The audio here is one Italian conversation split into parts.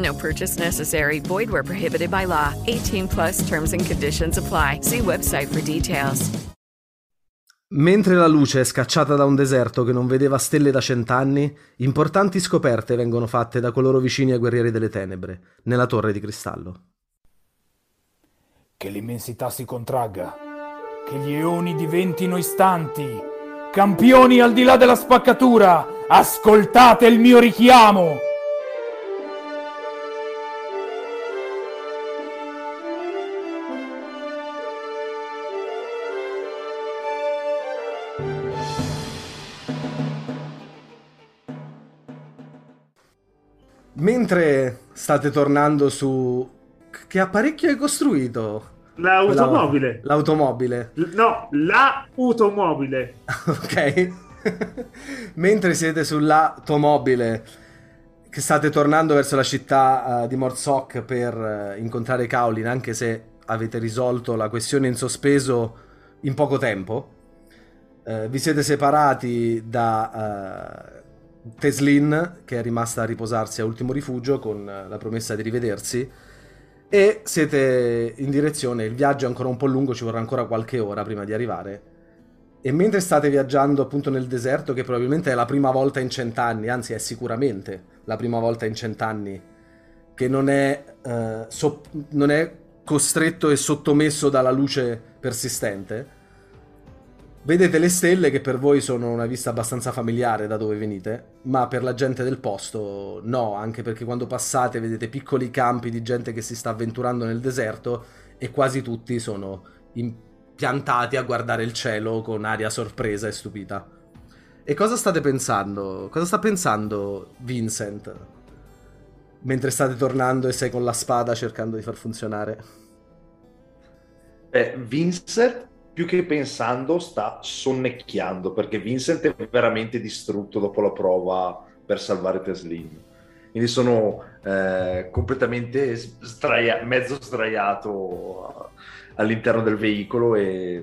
No purchase necessary. Void where prohibited by law. 18 plus terms and conditions apply. See website for details. Mentre la luce è scacciata da un deserto che non vedeva stelle da cent'anni, importanti scoperte vengono fatte da coloro vicini ai guerrieri delle tenebre, nella torre di cristallo. Che l'immensità si contragga, che gli eoni diventino istanti. Campioni al di là della spaccatura, ascoltate il mio richiamo! Mentre state tornando su... Che apparecchio hai costruito? L'automobile. La- L'automobile. L- no, l'automobile. ok. Mentre siete sull'automobile che state tornando verso la città uh, di Morzok per uh, incontrare Kaolin, anche se avete risolto la questione in sospeso in poco tempo, uh, vi siete separati da Teslin, che è rimasta a riposarsi a ultimo rifugio con la promessa di rivedersi. E siete in direzione, il viaggio è ancora un po' lungo, ci vorrà ancora qualche ora prima di arrivare. E mentre state viaggiando appunto nel deserto, che probabilmente è la prima volta in cent'anni, anzi è sicuramente la prima volta in cent'anni, che non è, uh, so- non è costretto e sottomesso dalla luce persistente, Vedete le stelle che per voi sono una vista abbastanza familiare da dove venite, ma per la gente del posto no, anche perché quando passate vedete piccoli campi di gente che si sta avventurando nel deserto e quasi tutti sono impiantati a guardare il cielo con aria sorpresa e stupita. E cosa state pensando? Cosa sta pensando Vincent? Mentre state tornando e sei con la spada cercando di far funzionare. Eh, Vincent più che pensando sta sonnecchiando perché Vincent è veramente distrutto dopo la prova per salvare Teslin. Quindi sono eh, completamente sdraia- mezzo sdraiato all'interno del veicolo e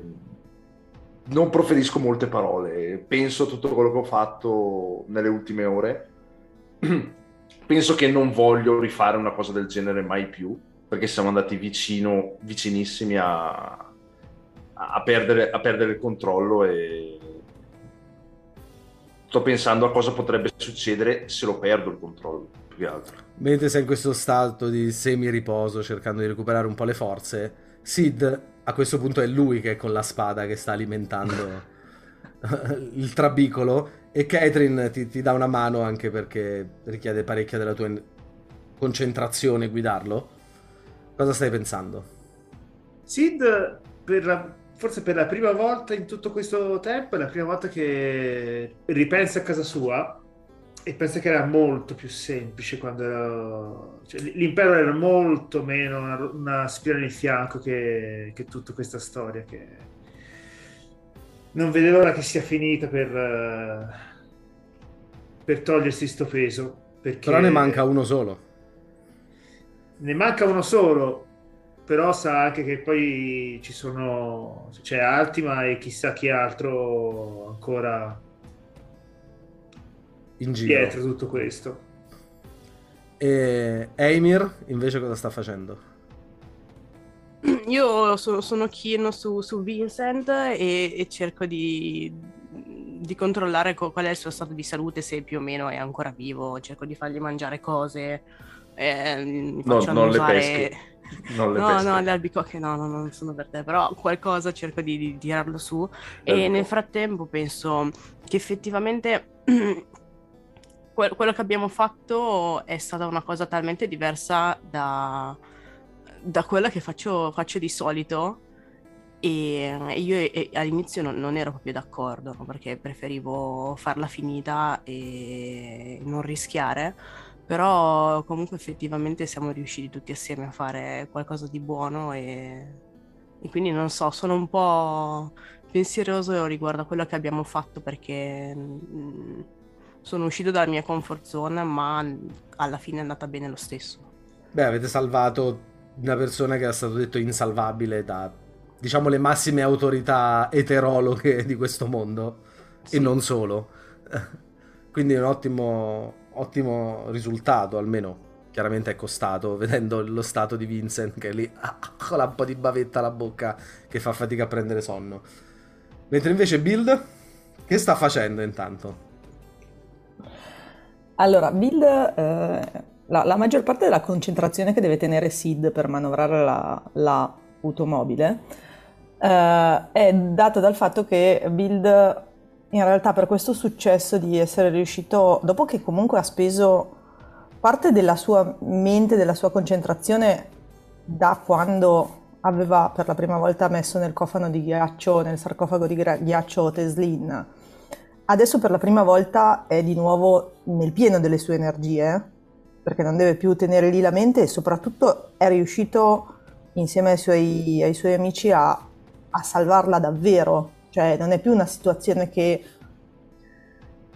non proferisco molte parole. Penso a tutto quello che ho fatto nelle ultime ore. Penso che non voglio rifare una cosa del genere mai più perché siamo andati vicino, vicinissimi a, a perdere, a perdere il controllo e sto pensando a cosa potrebbe succedere se lo perdo il controllo più che altro. Mentre sei in questo stato di semi-riposo cercando di recuperare un po' le forze, Sid a questo punto è lui che è con la spada che sta alimentando il trabicolo e Catherine ti, ti, dà una mano anche perché richiede parecchia della tua concentrazione guidarlo. Cosa stai pensando? Sid per la forse per la prima volta in tutto questo tempo è la prima volta che ripensa a casa sua e pensa che era molto più semplice quando era... Cioè, l'impero era molto meno una, una spina nel fianco che, che, tutta questa storia che non vede l'ora che sia finita per, per togliersi sto peso perché... però ne manca uno solo. Ne manca uno solo però sa anche che poi ci sono c'è Altima e chissà chi altro ancora In giro. dietro tutto questo. E Eimir invece cosa sta facendo? Io so- sono chino su, su Vincent e, e cerco di, di controllare co- qual è il suo stato di salute, se più o meno è ancora vivo. Cerco di fargli mangiare cose. eh, No, non le. Non le no, peschi. no, le albicocche no, no, non sono per te, però qualcosa cerco di, di tirarlo su e Albicocche. nel frattempo penso che effettivamente que- quello che abbiamo fatto è stata una cosa talmente diversa da, da quella che faccio, faccio di solito e io e- all'inizio non, non ero proprio d'accordo perché preferivo farla finita e non rischiare però comunque effettivamente siamo riusciti tutti assieme a fare qualcosa di buono e, e quindi non so, sono un po' pensieroso riguardo a quello che abbiamo fatto perché mm, sono uscito dalla mia comfort zone, ma alla fine è andata bene lo stesso. Beh, avete salvato una persona che era stato detto insalvabile da, diciamo, le massime autorità eterologhe di questo mondo Sì. e non solo. Quindi è un ottimo, ottimo risultato, almeno chiaramente è costato, vedendo lo stato di Vincent che è lì ah, con un po' di bavetta alla bocca che fa fatica a prendere sonno. Mentre invece Build, che sta facendo intanto? Allora, Bill, eh, la, la maggior parte della concentrazione che deve tenere Sid per manovrare la, la automobile eh, è data dal fatto che Build in realtà per questo successo di essere riuscito, dopo che comunque ha speso parte della sua mente, della sua concentrazione da quando aveva per la prima volta messo nel cofano di ghiaccio, nel sarcofago di ghiaccio Teslin, adesso per la prima volta è di nuovo nel pieno delle sue energie, perché non deve più tenere lì la mente e soprattutto è riuscito insieme ai suoi, ai suoi amici a, a salvarla davvero, cioè non è più una situazione che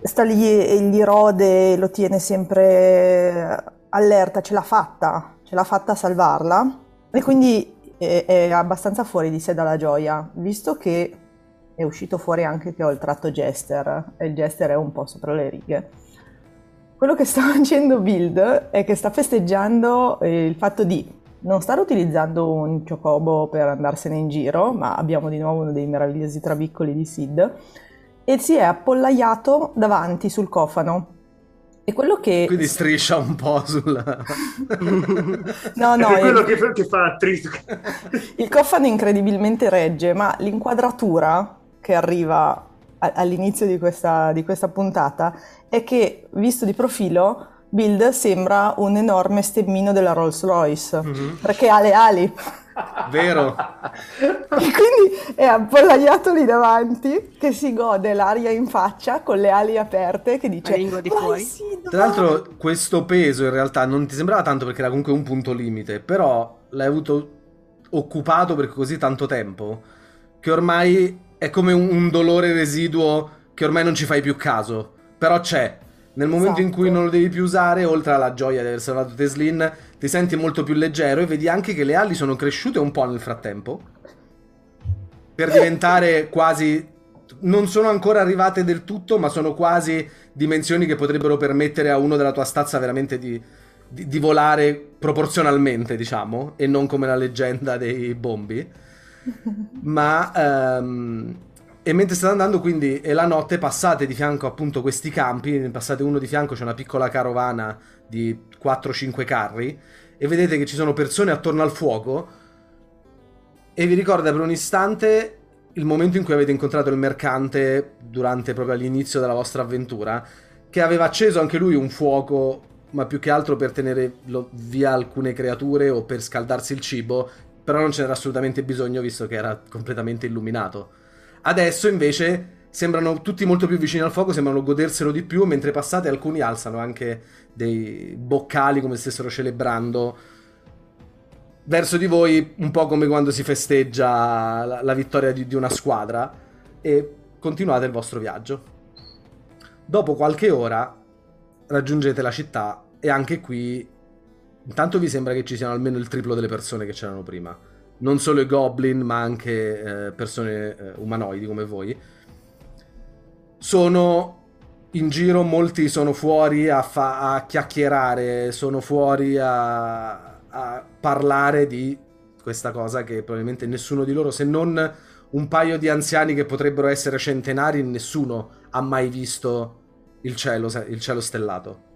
sta lì e gli rode, lo tiene sempre allerta, ce l'ha fatta, ce l'ha fatta a salvarla e quindi è, è abbastanza fuori di sé dalla gioia, visto che è uscito fuori anche che ho il tratto Jester e il Jester è un po' sopra le righe. Quello che sta facendo Build è che sta festeggiando eh, il fatto di non stare utilizzando un chocobo per andarsene in giro, ma abbiamo di nuovo uno dei meravigliosi trabiccoli di Sid, e si è appollaiato davanti sul cofano. E quello che... Quindi striscia un po' sul... No, no, è è- quello che, che fa l'attrice. Il cofano incredibilmente regge, ma l'inquadratura che arriva all'inizio di questa, di questa puntata è che, visto di profilo, Build sembra un enorme stemmino della Rolls Royce, Mhm. perché ha le ali. Vero? E quindi è appollaiato lì davanti, che si gode l'aria in faccia con le ali aperte, che dice... La lingua di "Vai, fuori." Sid, Tra l'altro questo peso in realtà non ti sembrava tanto perché era comunque un punto limite, però l'hai avuto occupato per così tanto tempo che ormai è come un, un dolore residuo che ormai non ci fai più caso, però c'è. Nel momento in cui Esatto. non lo devi più usare, oltre alla gioia di aver salvato Teslin, ti senti molto più leggero e vedi anche che le ali sono cresciute un po' nel frattempo per diventare quasi non sono ancora arrivate del tutto, ma sono quasi dimensioni che potrebbero permettere a uno della tua stazza veramente di, di- di volare proporzionalmente, diciamo, e non come la leggenda dei bombi. Ma ehm, e mentre state andando, quindi, e la notte passate di fianco appunto questi campi, ne passate uno di fianco, c'è una piccola carovana di 4-5 carri, e vedete che ci sono persone attorno al fuoco, e vi ricorda per un istante il momento in cui avete incontrato il mercante durante proprio l'inizio della vostra avventura, che aveva acceso anche lui un fuoco, ma più che altro per tenere via alcune creature o per scaldarsi il cibo, però non ce n'era assolutamente bisogno visto che era completamente illuminato. Adesso invece sembrano tutti molto più vicini al fuoco, sembrano goderselo di più, mentre passate alcuni alzano anche dei boccali come se stessero celebrando verso di voi, un po' come quando si festeggia la, la vittoria di, di una squadra, e continuate il vostro viaggio. Dopo qualche ora raggiungete la città e anche qui intanto vi sembra che ci siano almeno il triplo delle persone che c'erano prima. Non solo i goblin, ma anche eh, persone eh, umanoidi come voi. Sono in giro, molti sono fuori a, fa- a chiacchierare, sono fuori a, a parlare di questa cosa che probabilmente nessuno di loro, se non un paio di anziani che potrebbero essere centenari, nessuno ha mai visto il cielo, il cielo stellato.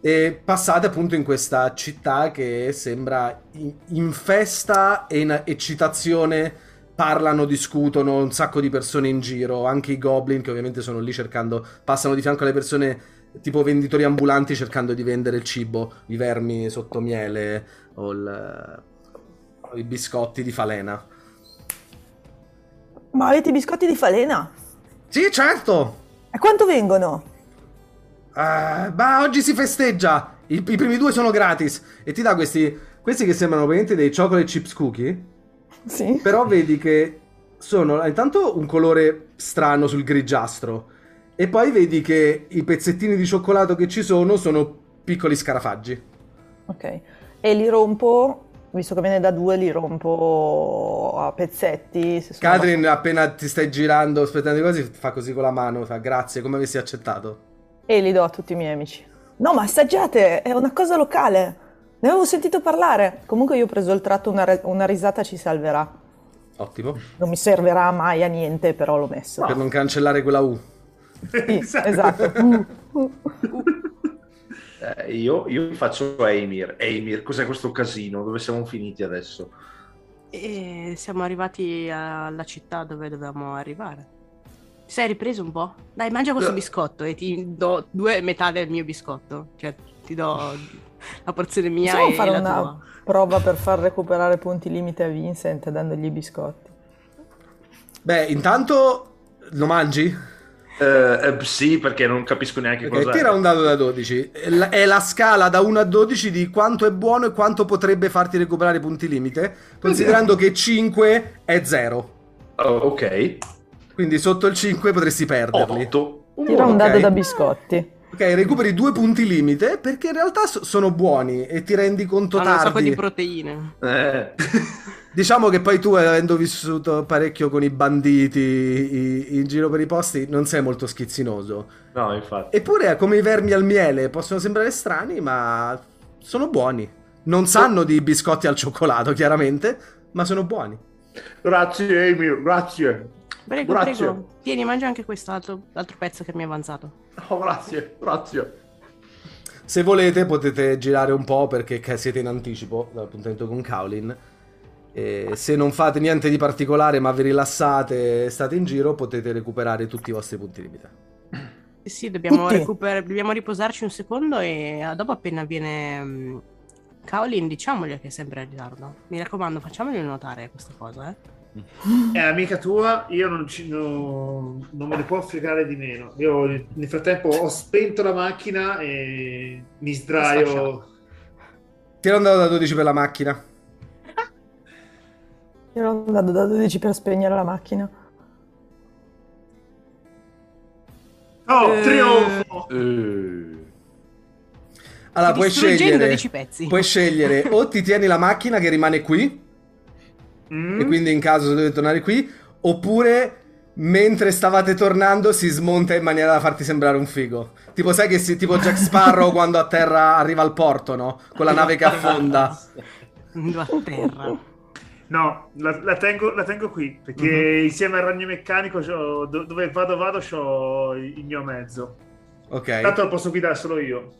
E passate appunto in questa città che sembra in, festa e in eccitazione parlano, discutono, un sacco di persone in giro, anche i goblin che ovviamente sono lì cercando, passano di fianco alle persone tipo venditori ambulanti cercando di vendere il cibo, i vermi sotto miele o, il, o i biscotti di falena. Ma avete i biscotti di falena? Sì, certo! E quanto vengono? Uh, ma oggi si festeggia! I, I, primi due sono gratis e ti dà questi, questi che sembrano ovviamente dei chocolate chips cookie sì. Però vedi che sono intanto un colore strano sul grigiastro. E poi vedi che i pezzettini di cioccolato che ci sono sono piccoli scarafaggi. Ok. E li rompo, visto che viene da due, li rompo a pezzetti. Catherine, appena ti stai girando, aspettando così, fa così con la mano, fa grazie, come avessi accettato. E li do a tutti i miei amici. No, ma assaggiate, è una cosa locale. Ne avevo sentito parlare. Comunque io ho preso il tratto, una, una risata ci salverà. Ottimo. Non mi servirà mai a niente, però l'ho messo. Per non cancellare quella U. Sì, esatto. eh, io, io, faccio Eimir. Eimir, cos'è questo casino? Dove siamo finiti adesso? E siamo arrivati alla città dove dovevamo arrivare. Ti sei ripreso un po'? Dai, mangia questo biscotto e ti do due metà del mio biscotto. Cioè, ti do la porzione mia Possiamo e fare la una tua. prova per far recuperare punti limite a Vincent dandogli i biscotti. Beh, intanto lo mangi? Uh, eh, sì, perché non capisco neanche okay, cosa. Tira un dado da 12. È la scala da 1 a 12 di quanto è buono e quanto potrebbe farti recuperare punti limite, considerando che 5 è 0. Oh, ok. Quindi sotto il 5 potresti perderli. 8. Tira un dado da biscotti. Ok, recuperi due punti limite perché in realtà so- sono buoni e ti rendi conto Hanno tardi. un sacco di proteine. Eh. diciamo che poi tu, avendo vissuto parecchio con i banditi i- in giro per i posti, non sei molto schizzinoso. No, infatti. Eppure, come i vermi al miele, possono sembrare strani, ma sono buoni. Non sanno di biscotti al cioccolato, chiaramente, ma sono buoni. Grazie, Emil, grazie. Prego, grazie. prego. Tieni, mangia anche questo altro, altro pezzo che mi è avanzato. Oh, grazie, grazie. Se volete potete girare un po' perché siete in anticipo dall'appuntamento con Kaolin. E se non fate niente di particolare ma vi rilassate e state in giro potete recuperare tutti i vostri punti limite. Sì, dobbiamo, recuper- dobbiamo riposarci un secondo e dopo appena viene Kaolin diciamogli che è sempre in ritardo. Mi raccomando, facciamogli notare questa cosa, eh. È amica tua, io non, ci, no, non me ne può fregare di meno. Io nel frattempo ho spento la macchina e mi sdraio. Ti ero andato da 12 per la macchina. Ti ero andato da 12 per spegnere la macchina. Oh, eh... trionfo! Eh... Allora, puoi scegliere, puoi scegliere o ti tieni la macchina che rimane qui mm. e quindi in caso dovete tornare qui, oppure mentre stavate tornando si smonta in maniera da farti sembrare un figo. Tipo, sai che si, tipo Jack Sparrow quando a terra arriva al porto, no? Con la nave che affonda. a terra. No, la, la, tengo, la, tengo, qui perché uh-huh. insieme al ragno meccanico dove vado vado ho il mio mezzo. Ok. Tanto lo posso guidare solo io.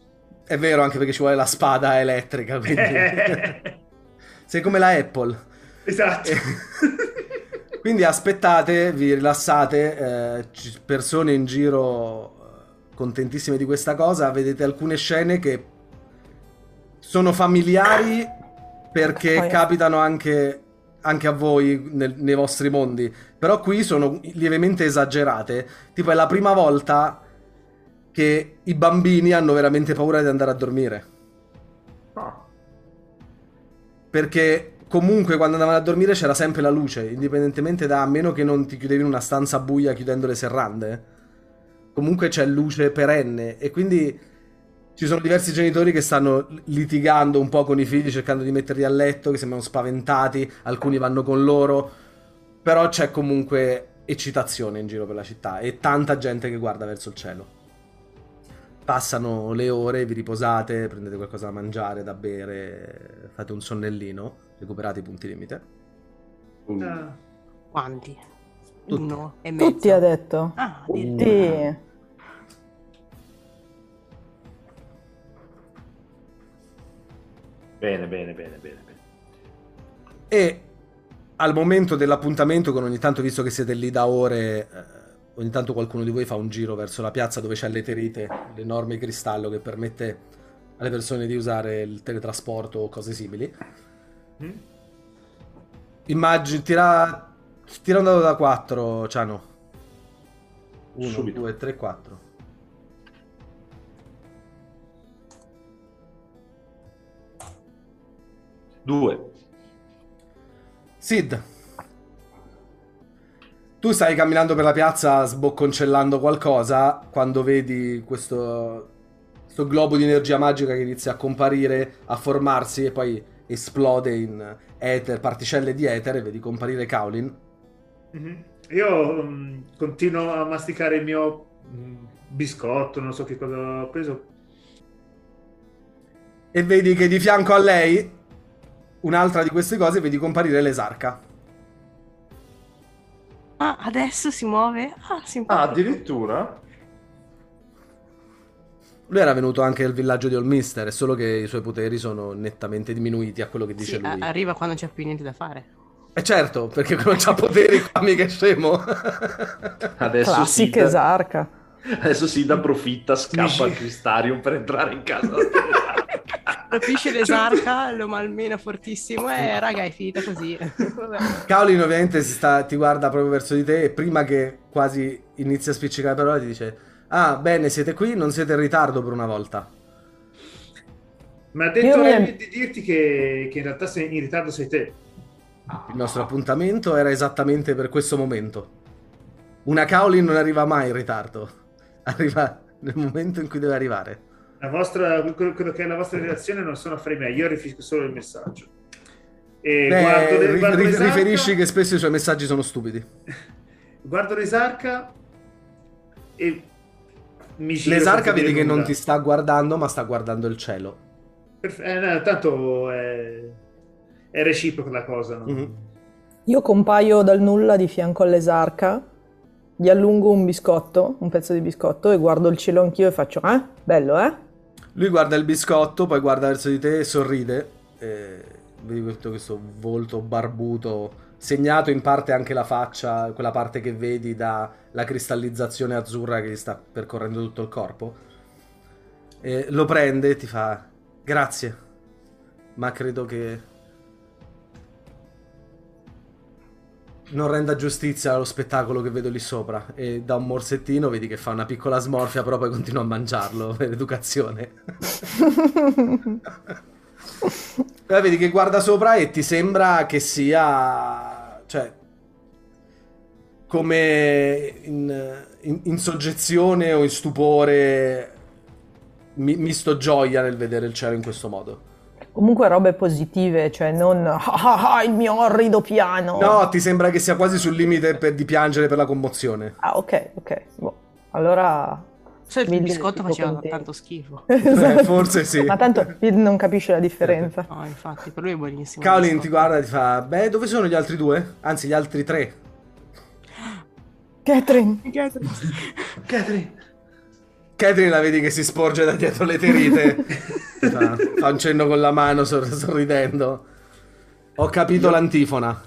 È vero, anche perché ci vuole la spada elettrica. Quindi... Sei come la Apple. Esatto. Quindi aspettate, vi rilassate, eh, persone in giro eh, contentissime di questa cosa, vedete alcune scene che sono familiari perché capitano anche, anche a voi nel, nei vostri mondi, però qui sono lievemente esagerate, tipo è la prima volta che i bambini hanno veramente paura di andare a dormire. Ah. Perché comunque quando andavano a dormire c'era sempre la luce, indipendentemente da a meno che non ti chiudevi in una stanza buia chiudendo le serrande. Comunque c'è luce perenne e quindi Ci sono diversi genitori che stanno litigando un po' con i figli, cercando di metterli a letto, che sembrano spaventati, alcuni vanno con loro, però c'è comunque eccitazione in giro per la città e tanta gente che guarda verso il cielo. Passano le ore, vi riposate, prendete qualcosa da mangiare, da bere, fate un sonnellino, recuperate i punti limite. Uh, Quanti? Tutti. Uno e mezzo. Tutti ha detto. Ah, Tutti. Bene, bene, bene, bene. bene. E al momento dell'appuntamento, con ogni tanto, visto che siete lì da ore, eh, ogni tanto qualcuno di voi fa un giro verso la piazza dove c'è l'eterite, l'enorme cristallo che permette alle persone di usare il teletrasporto o cose simili. mm? Immagini, tira, tira un dado da 4, Ciano. 1, Subito. 2, 3, 4. Due. Sid, tu stai camminando per la piazza sbocconcellando qualcosa quando vedi questo, questo globo di energia magica che inizia a comparire, a formarsi e poi esplode in ether, particelle di ether e vedi comparire Kaolin. Mhm. Io mm, continuo a masticare il mio mm, biscotto, non so che cosa ho preso. E vedi che di fianco a lei, un'altra di queste cose, vedi comparire l'esarca. Ah, adesso si muove? Ah, Ah, simpatico. addirittura? Lui era venuto anche al villaggio di Olmister, è solo che i suoi poteri sono nettamente diminuiti a quello che dice Sì, lui. arriva quando c'è più niente da fare. E certo, perché non c'ha poteri qua, mica è scemo. Adesso Classica Sid, esarca. adesso Sid approfitta, scappa al Cristarium per entrare in casa. Colpisce l'esarca, lo malmena fortissimo e raga è finita così. Kaolin ovviamente si sta- ti guarda proprio verso di te e prima che quasi inizi a spiccicare le parole ti dice Ah, bene, siete qui, non siete in ritardo per una volta. Mi ha detto Remy di dirti che, che in realtà sei in ritardo sei te. Il nostro appuntamento era esattamente per questo momento. Una Kaolin non arriva mai in ritardo. Arriva nel momento in cui deve arrivare. La vostra, quello, quello che è la vostra relazione non sono affari miei, io riferisco solo il messaggio. E Beh, guardo, guardo ri- l'esarca- riferisci che spesso i suoi messaggi sono stupidi. guardo l'esarca e mi giro L'esarca vedi che non ti sta guardando, ma sta guardando il cielo. Perf- eh, no, tanto è, è reciproca la cosa. no? Mhm. Io compaio dal nulla di fianco all'esarca, gli allungo un biscotto, un pezzo di biscotto e guardo il cielo anch'io e faccio, eh? Bello, eh? Lui guarda il biscotto, poi guarda verso di te e sorride. E vedi tutto questo volto barbuto, segnato in parte anche la faccia, quella parte che vedi dalla cristallizzazione azzurra che gli sta percorrendo tutto il corpo. E lo prende e ti fa grazie, ma credo che non renda giustizia allo spettacolo che vedo lì sopra. E da un morsettino vedi che fa una piccola smorfia, però poi continua a mangiarlo per educazione. Poi vedi che guarda sopra e ti sembra che sia. cioè. come in, in- in soggezione o in stupore. mi- misto gioia nel vedere il cielo in questo modo. Comunque robe positive, cioè non "Ah, ah, ah, il mio orrido piano. No, ti sembra che sia quasi sul limite per- di piangere per la commozione. Ah, ok, ok. Boh. Allora... Se il biscotto faceva contento. tanto schifo. Eh, forse sì. Ma tanto non capisce la differenza. No, infatti, per lui è buonissimo. Kaolin ti guarda e ti fa: Beh, dove sono gli altri due? Anzi, gli altri tre. Catherine, Catherine. Catherine la vedi che si sporge da dietro le terite. fa, fa un cenno con la mano sor- sorridendo. Ho capito l'antifona.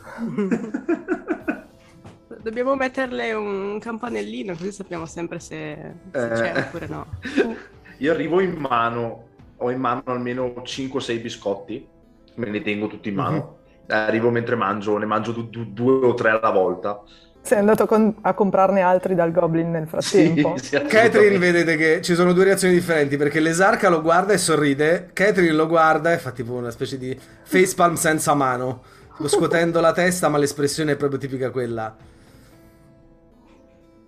Dobbiamo metterle un campanellino così sappiamo sempre se, se Eh. c'è oppure no. Io arrivo in mano, ho in mano almeno 5-6 biscotti, me li tengo tutti in mano. Arrivo mentre mangio, ne mangio du- du- due o tre alla volta. Sei andato con- a comprarne altri dal Goblin nel frattempo. Sì, sì, Catherine vedete che ci sono due reazioni differenti perché l'esarca lo guarda e sorride, Catherine lo guarda e fa tipo una specie di facepalm senza mano, scuotendo la testa ma l'espressione è proprio tipica quella.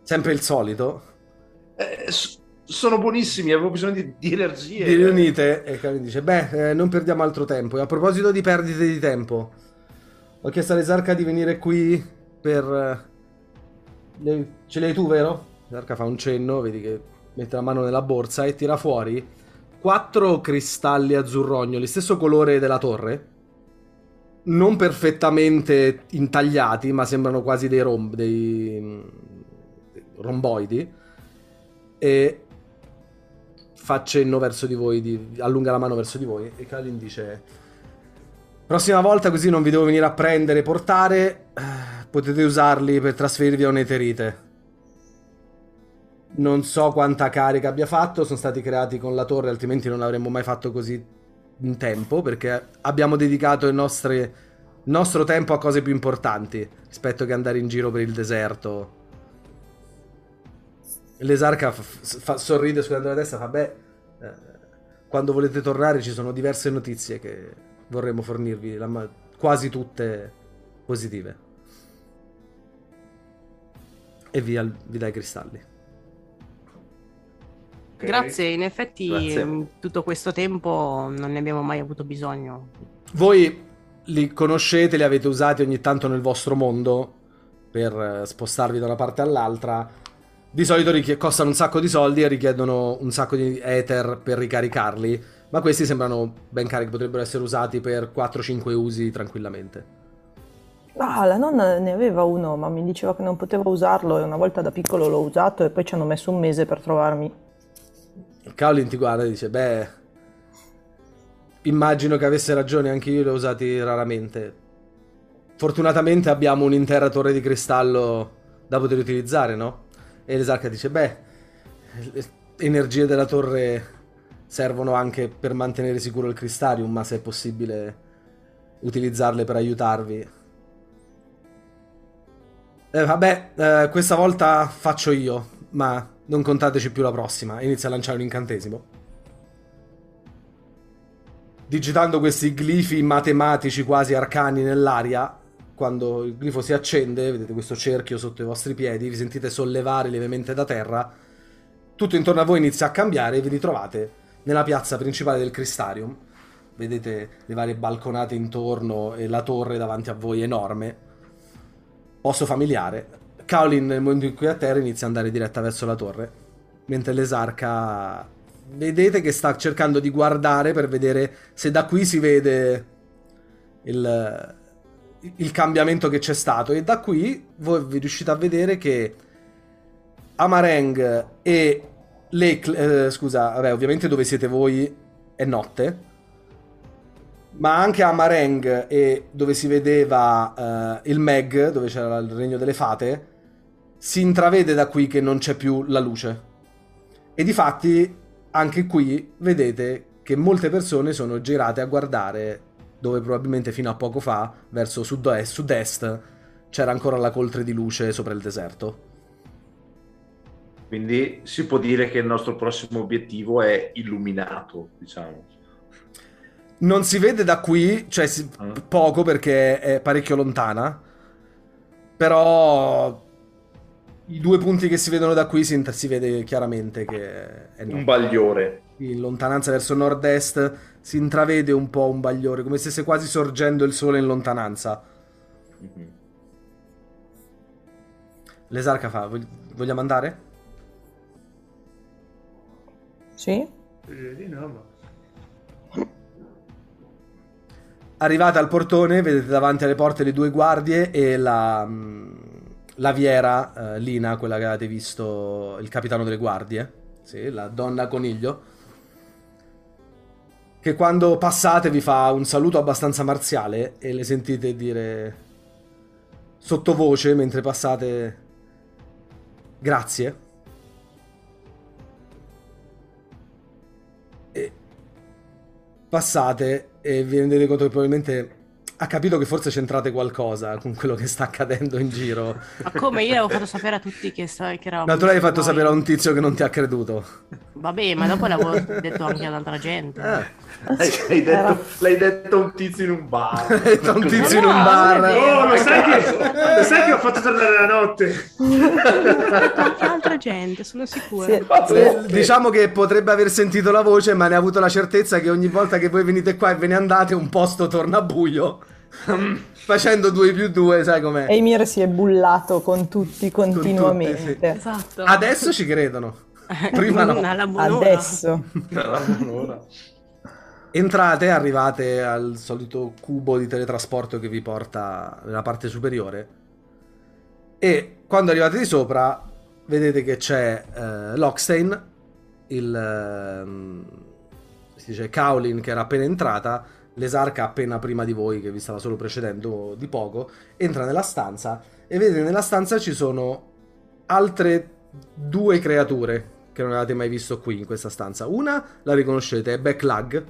Sempre il solito. Eh, s- sono buonissimi, avevo bisogno di, di energie. Vi riunite e Calvin dice: Beh, eh, non perdiamo altro tempo. E a proposito di perdite di tempo, ho chiesto all'Esarca di venire qui per. Le- Ce l'hai tu, vero? L'esarca fa un cenno, vedi che mette la mano nella borsa e tira fuori quattro cristalli azzurrognoli, stesso colore della torre. Non perfettamente intagliati, ma sembrano quasi dei romb, dei mm, romboidi. E fa cenno verso di voi, di- allunga la mano verso di voi e Kalin dice prossima volta così non vi devo venire a prendere portare, potete usarli per trasferirvi a un'eterite. Non so quanta carica abbia fatto, sono stati creati con la torre, altrimenti non l'avremmo mai fatto così in tempo, perché abbiamo dedicato il nostre- il nostro tempo a cose più importanti rispetto che andare in giro per il deserto. L'esarca fa- fa- sorride scudando la testa, fa beh, eh, quando volete tornare ci sono diverse notizie che vorremmo fornirvi, ma- quasi tutte positive. E via, vi dai i cristalli. Ok. Grazie, in effetti Grazie. mh, tutto questo tempo non ne abbiamo mai avuto bisogno. Voi li conoscete, li avete usati ogni tanto nel vostro mondo per eh, spostarvi da una parte all'altra. Di solito richie- costano un sacco di soldi e richiedono un sacco di ether per ricaricarli. Ma questi sembrano ben carichi, potrebbero essere usati per 4-5 usi tranquillamente. Ah, la nonna ne aveva uno, ma mi diceva che non poteva usarlo e una volta da piccolo l'ho usato e poi ci hanno messo un mese per trovarmi. Kaolin ti guarda e dice: Beh, immagino che avesse ragione, anche io li ho usati raramente. Fortunatamente abbiamo un'intera torre di cristallo da poter utilizzare, no? E l'esarca dice: Beh, le energie della torre servono anche per mantenere sicuro il cristarium, ma se è possibile utilizzarle per aiutarvi. Eh, vabbè, eh, questa volta faccio io, ma non contateci più la prossima. Inizia a lanciare un incantesimo. Digitando questi glifi matematici quasi arcani nell'aria, quando il glifo si accende, vedete questo cerchio sotto i vostri piedi, vi sentite sollevare lievemente da terra. Tutto intorno a voi inizia a cambiare e vi ritrovate nella piazza principale del Cristarium. Vedete le varie balconate intorno e la torre davanti a voi enorme. Posto familiare. Kaolin nel momento in cui è a terra inizia ad andare diretta verso la torre. Mentre l'esarca vedete che sta cercando di guardare per vedere se da qui si vede il, il cambiamento che c'è stato. E da qui voi vi riuscite a vedere che Amareng e Lake, eh, scusa, vabbè, ovviamente dove siete voi è notte. Ma anche a Mareng e dove si vedeva eh, il Meg, dove c'era il regno delle fate, si intravede da qui che non c'è più la luce. E difatti, anche qui vedete che molte persone sono girate a guardare dove probabilmente fino a poco fa, verso sud-est, sud-est c'era ancora la coltre di luce sopra il deserto. Quindi si può dire che il nostro prossimo obiettivo è illuminato, diciamo. Non si vede da qui, cioè si- Ah. poco perché è parecchio lontana. Però i due punti che si vedono da qui si, si vede chiaramente che è Un bagliore. In lontananza verso nord-est si intravede un po' un bagliore, come se stesse quasi sorgendo il sole in lontananza. Mhm. L'esarca fa, "Vog- vogliamo andare? Sì? Eh, di no, ma... Arrivate al portone, vedete davanti alle porte le due guardie e la, mm, la viera, eh, Lina, quella che avete visto, il capitano delle guardie, sì, la donna coniglio, che quando passate vi fa un saluto abbastanza marziale e le sentite dire sottovoce mentre passate grazie. E passate e vi rendete conto che probabilmente ha capito che forse c'entrate qualcosa con quello che sta accadendo in giro. Ma come io avevo fatto sapere a tutti che, sa- che eravamo No, tu l'hai fatto noi. sapere a un tizio che non ti ha creduto. Vabbè, ma dopo l'avevo detto anche ad altra gente. Ah, L'hai, l'hai detto, l'hai detto a un tizio in un bar. da un tizio in No, un non bar. vero. Oh, lo sai, che, lo sai che ho fatto tornare la notte? L'ho detto anche a altra intelligente, sono sicura. Sì. Eh, Diciamo che potrebbe aver sentito la voce, ma ne ha avuto la certezza che ogni volta che voi venite qua e ve ne andate, un posto torna buio. Facendo 2 più 2, sai com'è? Eimir si è bullato con tutti continuamente. sì. Esatto. Adesso ci credono. Prima no. Adesso. Entrate, arrivate al solito cubo di teletrasporto che vi porta nella parte superiore. E quando arrivate di sopra, vedete che c'è eh, Lockstein, il ehm, si dice Kaolin che era appena entrata, l'esarca appena prima di voi, che vi stava solo precedendo di poco, entra nella stanza e vedete nella stanza ci sono altre due creature che non avete mai visto qui in questa stanza. Una la riconoscete, è Backlag,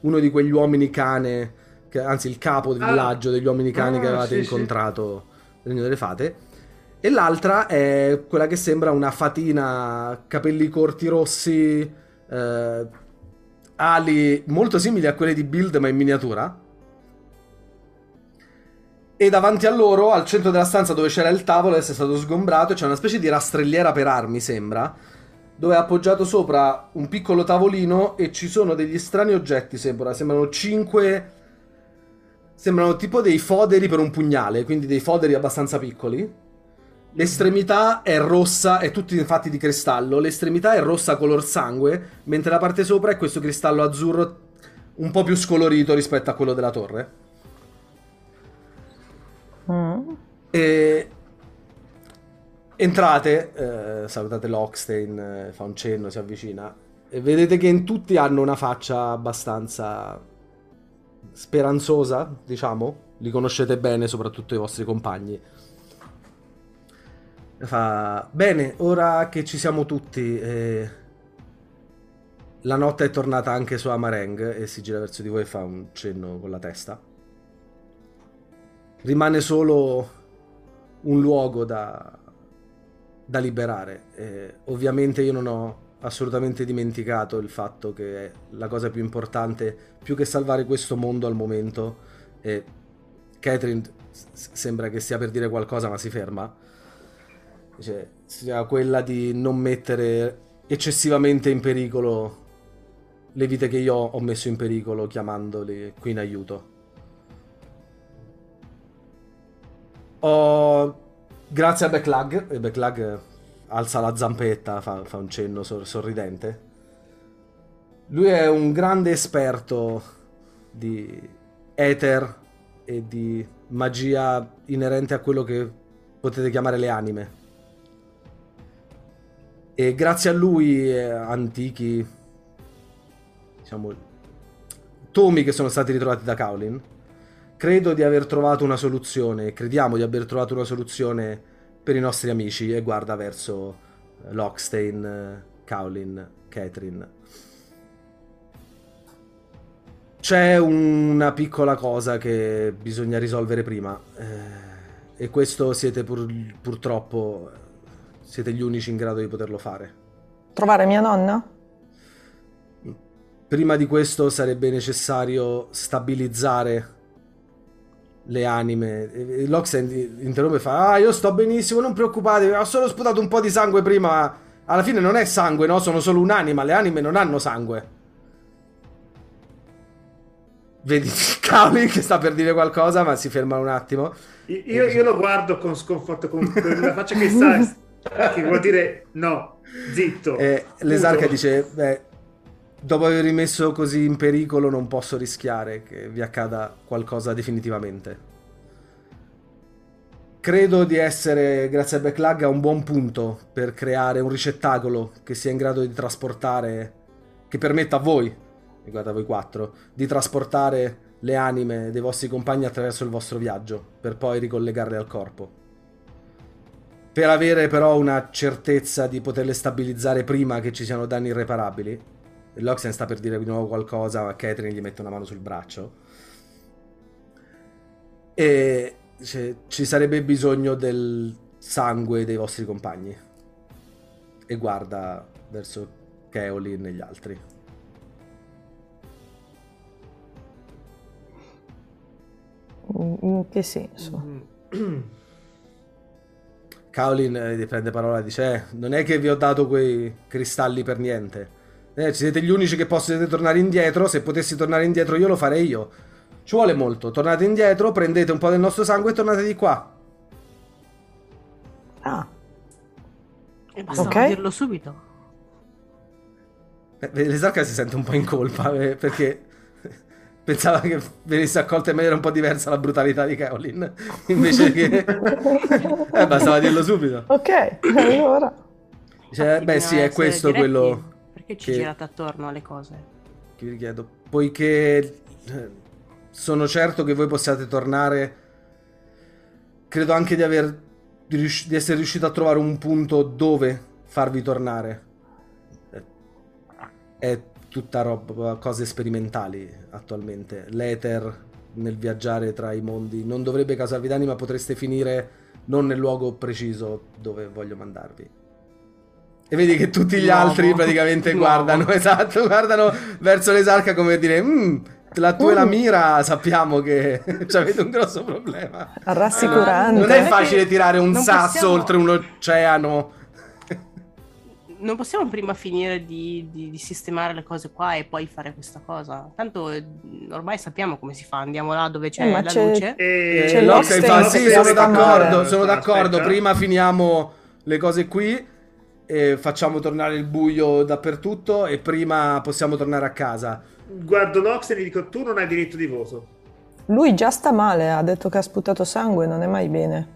uno di quegli uomini cane, che- anzi il capo del Ah. villaggio degli uomini cani che Ah, avevate sì, sì. incontrato nel Regno delle Fate. E l'altra è quella che sembra una fatina, capelli corti rossi, eh, ali molto simili a quelle di Build ma in miniatura. E davanti a loro, al centro della stanza dove c'era il tavolo, adesso è stato sgombrato, c'è una specie di rastrelliera per armi, sembra, dove è appoggiato sopra un piccolo tavolino e ci sono degli strani oggetti, sembra, sembrano cinque... Sembrano tipo dei foderi per un pugnale, quindi dei foderi abbastanza piccoli. L'estremità è rossa, è tutti infatti di cristallo. L'estremità è rossa color sangue, mentre la parte sopra è questo cristallo azzurro un po' più scolorito rispetto a quello della torre. Mm. E entrate, eh, salutate Lockstein, eh, fa un cenno, si avvicina e vedete che in tutti hanno una faccia abbastanza speranzosa, diciamo. Li conoscete bene, soprattutto i vostri compagni. Fa bene, ora che ci siamo tutti, eh, la notte è tornata anche su Amareng e si gira verso di voi e fa un cenno con la testa. Rimane solo un luogo da, da liberare. Eh, ovviamente io non ho assolutamente dimenticato il fatto che la cosa più importante, più che salvare questo mondo al momento, e Catherine s- sembra che stia per dire qualcosa ma si ferma, dice, sia quella di non mettere eccessivamente in pericolo le vite che io ho messo in pericolo chiamandoli qui in aiuto. Ho... Grazie a Backlag, e Backlag alza la zampetta, fa, fa un cenno sor- sorridente. Lui è un grande esperto di ether e di magia inerente a quello che potete chiamare le anime. E grazie a lui, eh, antichi, diciamo, tomi che sono stati ritrovati da Kaolin, credo di aver trovato una soluzione, crediamo di aver trovato una soluzione per i nostri amici e guarda verso eh, Lockstein, eh, Kaolin, Catherine. C'è una piccola cosa che bisogna risolvere prima eh, e questo siete pur- purtroppo siete gli unici in grado di poterlo fare. Trovare mia nonna? Prima di questo sarebbe necessario stabilizzare le anime. Loxen interrompe e fa: Ah, io sto benissimo, non preoccupatevi, ho solo sputato un po' di sangue prima. ma Alla fine non è sangue, no? Sono solo un'anima. Le anime non hanno sangue. Vedi Kaolin che sta per dire qualcosa, ma si ferma un attimo. Io, io lo guardo con sconforto, con quella faccia che sta, che vuol dire no, zitto. E l'esarca Muto. dice: Beh, dopo aver rimesso così in pericolo, non posso rischiare che vi accada qualcosa definitivamente. Credo di essere, grazie a Backlag, a un buon punto per creare un ricettacolo che sia in grado di trasportare, che permetta a voi, guarda voi quattro, di trasportare le anime dei vostri compagni attraverso il vostro viaggio, per poi ricollegarle al corpo. Per avere però una certezza di poterle stabilizzare prima che ci siano danni irreparabili. Loxen sta per dire di nuovo qualcosa, ma Catherine gli mette una mano sul braccio. E dice, ci sarebbe bisogno del sangue dei vostri compagni. E guarda verso Keolin e gli altri. In in che senso? Kaolin eh, prende parola e dice: eh, Non è che vi ho dato quei cristalli per niente. Eh, siete gli unici che possono tornare indietro. Se potessi tornare indietro, io lo farei io. Ci vuole molto. Tornate indietro, prendete un po' del nostro sangue e tornate di qua. Ah, E basta Ok. dirlo subito. Eh, L'esarca si sente un po' in colpa eh, perché pensava che venisse accolta in maniera un po' diversa la brutalità di Kaolin. Invece che. eh, bastava dirlo subito. ok, allora. Infatti, beh, sì, è questo diretti. quello Perché ci che- girate attorno alle cose? che vi chiedo. Poiché eh, sono certo che voi possiate tornare. Credo anche di aver di, rius- di essere riuscito a trovare un punto dove farvi tornare. È tutta roba, cose sperimentali attualmente. L'ether nel viaggiare tra i mondi non dovrebbe causarvi danni, ma potreste finire non nel luogo preciso dove voglio mandarvi. E vedi che tutti gli L'uomo. altri praticamente L'uomo. guardano, esatto, guardano verso l'esarca come dire, "Mm, la tua e la mira sappiamo che avete un grosso problema. Rassicurante. Non è facile tirare un Non sasso possiamo- oltre un oceano. Non possiamo prima finire di, di- di sistemare le cose qua e poi fare questa cosa. Tanto eh, ormai sappiamo come si fa. Andiamo là dove c'è Eh, la c'è- luce. E... C'è Eh, l'Oxten Loxen fa, sì, sono d'accordo, sono Aspetta. d'accordo. Prima finiamo le cose qui e facciamo tornare il buio dappertutto e prima possiamo tornare a casa. Guardo Nox e gli dico: Tu non hai diritto di voto. Lui già sta male, ha detto che ha sputato sangue, non è mai bene.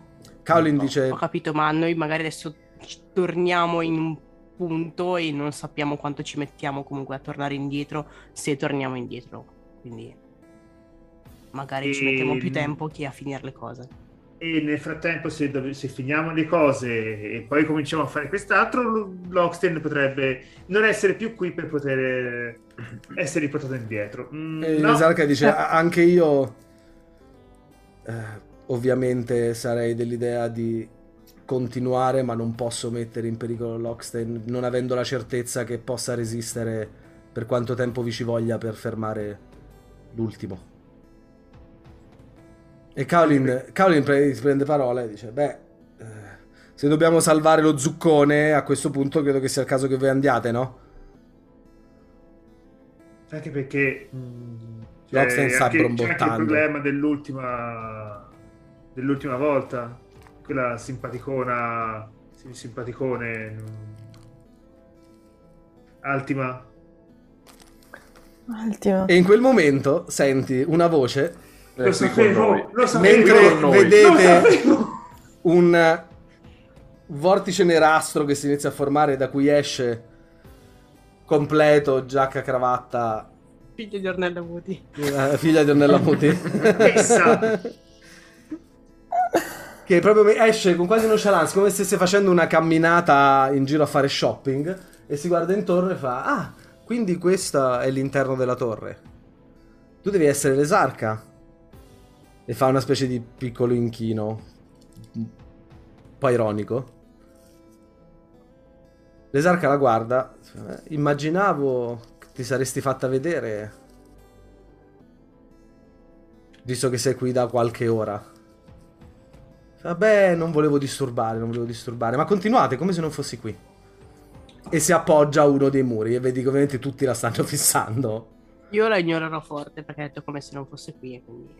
Kaolin dice: Ho capito, ma noi magari adesso torniamo in un punto e non sappiamo quanto ci mettiamo comunque a tornare indietro se torniamo indietro. Quindi magari ci E- mettiamo più tempo che a finire le cose. E nel frattempo, se, dov- se finiamo le cose e poi cominciamo a fare quest'altro, Loxten potrebbe non essere più qui per poter eh, essere riportato indietro. Mm, E no. Dice: "A- Anche io, eh, ovviamente, sarei dell'idea di continuare, ma non posso mettere in pericolo Loxten, non avendo la certezza che possa resistere per quanto tempo vi ci voglia per fermare l'ultimo. E Kaolin, Kaolin pre- prende parola e dice: Beh, eh, se dobbiamo salvare lo zuccone, a questo punto credo che sia il caso che voi andiate, no? Anche perché mm, Loxten sta anche, c'è anche il problema dell'ultima dell'ultima volta, quella simpaticona, sim- simpaticone, mm, Altima. Ultimo. E in quel momento senti una voce Eh, Lo con sapevo, lo sapevo. mentre. Lo vedete un vortice nerastro che si inizia a formare da cui esce completo, giacca, cravatta, Figlio di Ornella Muti. eh, figlia di Ornella Muti. Che proprio esce con quasi nonchalance, come se stesse facendo una camminata in giro a fare shopping e si guarda intorno e fa "Ah, quindi questo è l'interno della torre. Tu devi essere l'esarca." E fa una specie di piccolo inchino un po' ironico. L'esarca la guarda, "Eh, immaginavo che ti saresti fatta vedere visto che sei qui da qualche ora. Vabbè, non volevo disturbare, non volevo disturbare, ma continuate come se non fossi qui. E si appoggia a uno dei muri e vedi che ovviamente tutti la stanno fissando. Io la ignorerò forte perché ha detto come se non fosse qui. Quindi...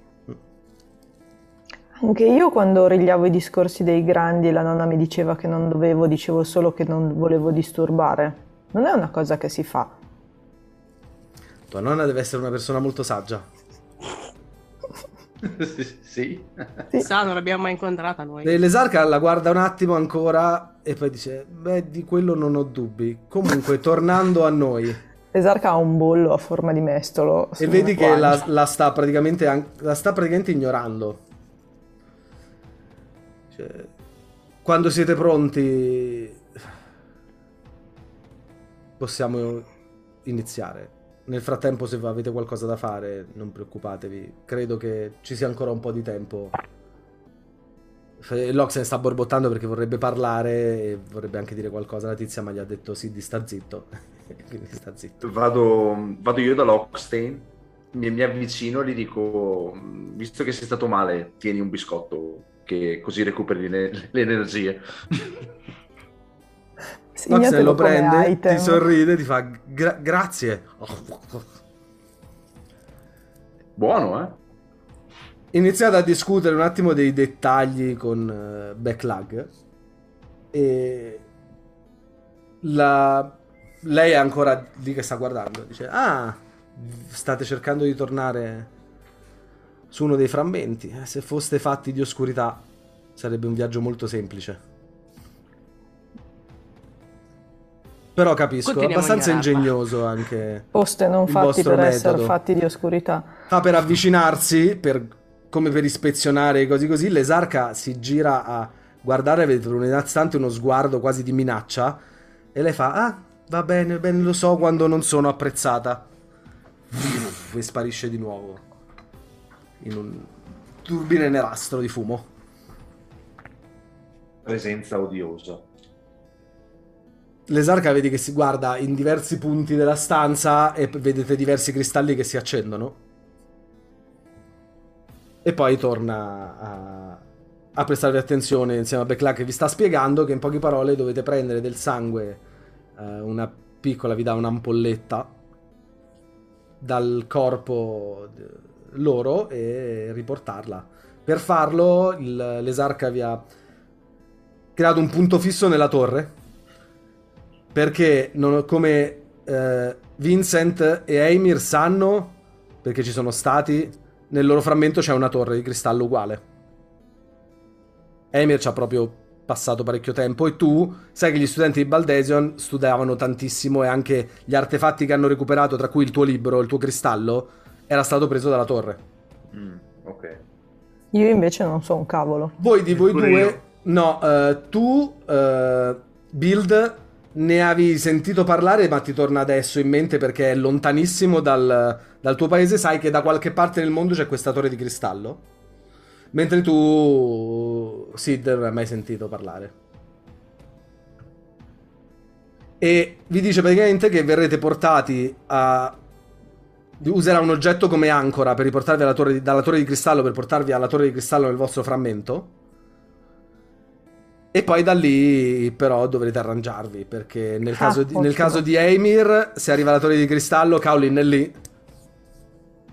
Anche io quando origliavo i discorsi dei grandi e la nonna mi diceva che non dovevo, dicevo solo che non volevo disturbare. Non è una cosa che si fa. Tua nonna deve essere una persona molto saggia. sì. sì. Sì. Sa, non l'abbiamo mai incontrata noi. E L'esarca la guarda un attimo ancora e poi dice: Beh, di quello non ho dubbi. Comunque, tornando a noi, Esarca ha un bollo a forma di mestolo. e vedi che la, la sta praticamente la sta praticamente ignorando. Cioè, quando siete pronti, possiamo iniziare. Nel frattempo, se avete qualcosa da fare, non preoccupatevi. Credo che ci sia ancora un po' di tempo. Loxen sta borbottando perché vorrebbe parlare e vorrebbe anche dire qualcosa alla tizia, ma gli ha detto sì, di sta zitto. Quindi sta zitto. Vado, vado io da Lockstein, mi, mi avvicino e gli dico, visto che sei stato male, tieni un biscotto che così recuperi le, le energie. Nox Segnatelo lo prende, item. ti sorride, ti fa "Gra- grazie. Buono, eh? Iniziate a discutere un attimo dei dettagli con eh, Backlog e la- lei è ancora lì che sta guardando. Dice: Ah, state cercando di tornare su uno dei frammenti. Eh, se foste fatti di oscurità, sarebbe un viaggio molto semplice. Però capisco, è Continuiamo abbastanza ingegnoso anche. Poste non il fatti per essere metodo. fatti di oscurità. Fa per avvicinarsi, per- come per ispezionare e così così, l'esarca si gira a guardare, per un istante uno sguardo quasi di minaccia e lei fa, ah, va bene, bene, lo so quando non sono apprezzata. E sparisce di nuovo in un turbine nerastro di fumo. Presenza odiosa. L'esarca vedi che si guarda in diversi punti della stanza e vedete diversi cristalli che si accendono. E poi torna a, a prestarvi attenzione insieme a Backlack che vi sta spiegando che in poche parole dovete prendere del sangue, eh, una piccola, vi dà un'ampolletta dal corpo loro e riportarla. Per farlo il- l'esarca vi ha creato un punto fisso nella torre perché non- come eh, Vincent e Eimir sanno, perché ci sono stati, nel loro frammento c'è una torre di cristallo uguale. Eimir ci ha proprio passato parecchio tempo e tu sai che gli studenti di Baldesion studiavano tantissimo e anche gli artefatti che hanno recuperato, tra cui il tuo libro, il tuo cristallo, era stato preso dalla torre. Mm, ok. Io invece non so un cavolo. Voi di voi due, io. no, eh, tu, eh, Build, ne avevi sentito parlare, ma ti torna adesso in mente perché è lontanissimo dal, dal tuo paese. Sai che da qualche parte nel mondo c'è questa torre di cristallo. Mentre tu, Sid, non hai mai sentito parlare. E vi dice praticamente che verrete portati a. Userà un oggetto come ancora per riportarvi torre di- dalla torre di cristallo per portarvi alla torre di cristallo nel vostro frammento. E poi da lì però dovrete arrangiarvi perché nel, Ah, caso, di, nel caso di Eimir, se arriva alla torre di cristallo, Kaolin è lì,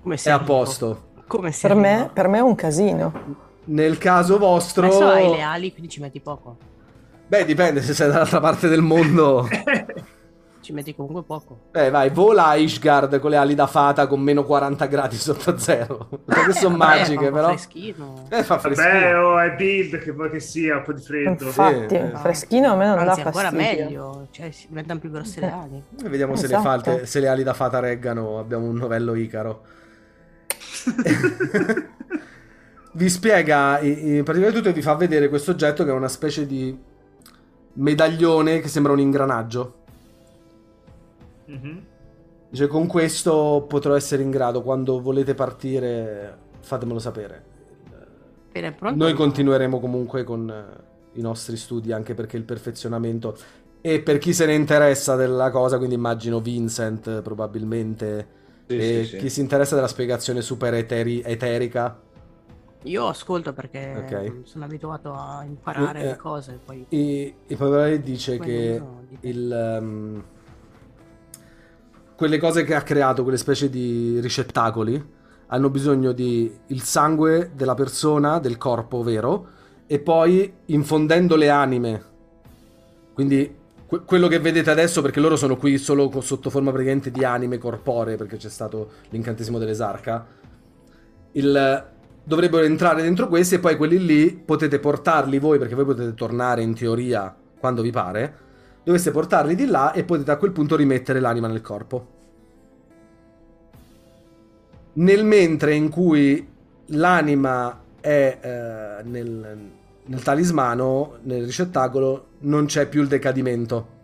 Come è a posto. Come Per me, per me è un casino. Nel caso vostro... Adesso hai le ali, quindi ci metti poco. Beh, dipende se sei dall'altra parte del mondo. Ci metti comunque poco. Eh, vai, vola Ishgard con le ali da fata con meno 40 gradi sotto zero. Perché sono Vabbè, magiche, fa però. freschino. Eh, fa Vabbè, freschino. oh, è build che vuoi che sia, un po' di freddo. Infatti, eh. freschino a me non Anzi, dà ancora fastidio. meglio. Cioè, si diventano più grosse le ali. Eh, Vediamo se, le Esatto. falte- se le ali da fata reggano. Abbiamo un novello Icaro. vi spiega in praticamente tutto e vi fa vedere questo oggetto che è una specie di medaglione che sembra un ingranaggio. Mhm. Dice con questo potrò essere in grado quando volete partire fatemelo sapere. Bene, pronto? Noi continueremo comunque con eh, i nostri studi anche perché il perfezionamento e per chi se ne interessa della cosa, quindi immagino Vincent probabilmente Sì, e sì, sì. chi si interessa della spiegazione super eteri- eterica. Io ascolto perché Ok. sono abituato a imparare Eh, le cose. Poi E, e poi dice Poi che il, ehm, quelle cose che ha creato, quelle specie di ricettacoli, hanno bisogno di il sangue della persona, del corpo vero, e poi infondendo le anime. Quindi que- quello che vedete adesso, perché loro sono qui solo co- sotto forma praticamente di anime corporee, perché c'è stato l'incantesimo dell'esarca, il, dovrebbero entrare dentro questi e poi quelli lì potete portarli voi, perché voi potete tornare in teoria quando vi pare, dovreste portarli di là e potete a quel punto rimettere l'anima nel corpo. Nel mentre in cui l'anima è eh, nel, nel talismano, nel ricettacolo, non c'è più il decadimento.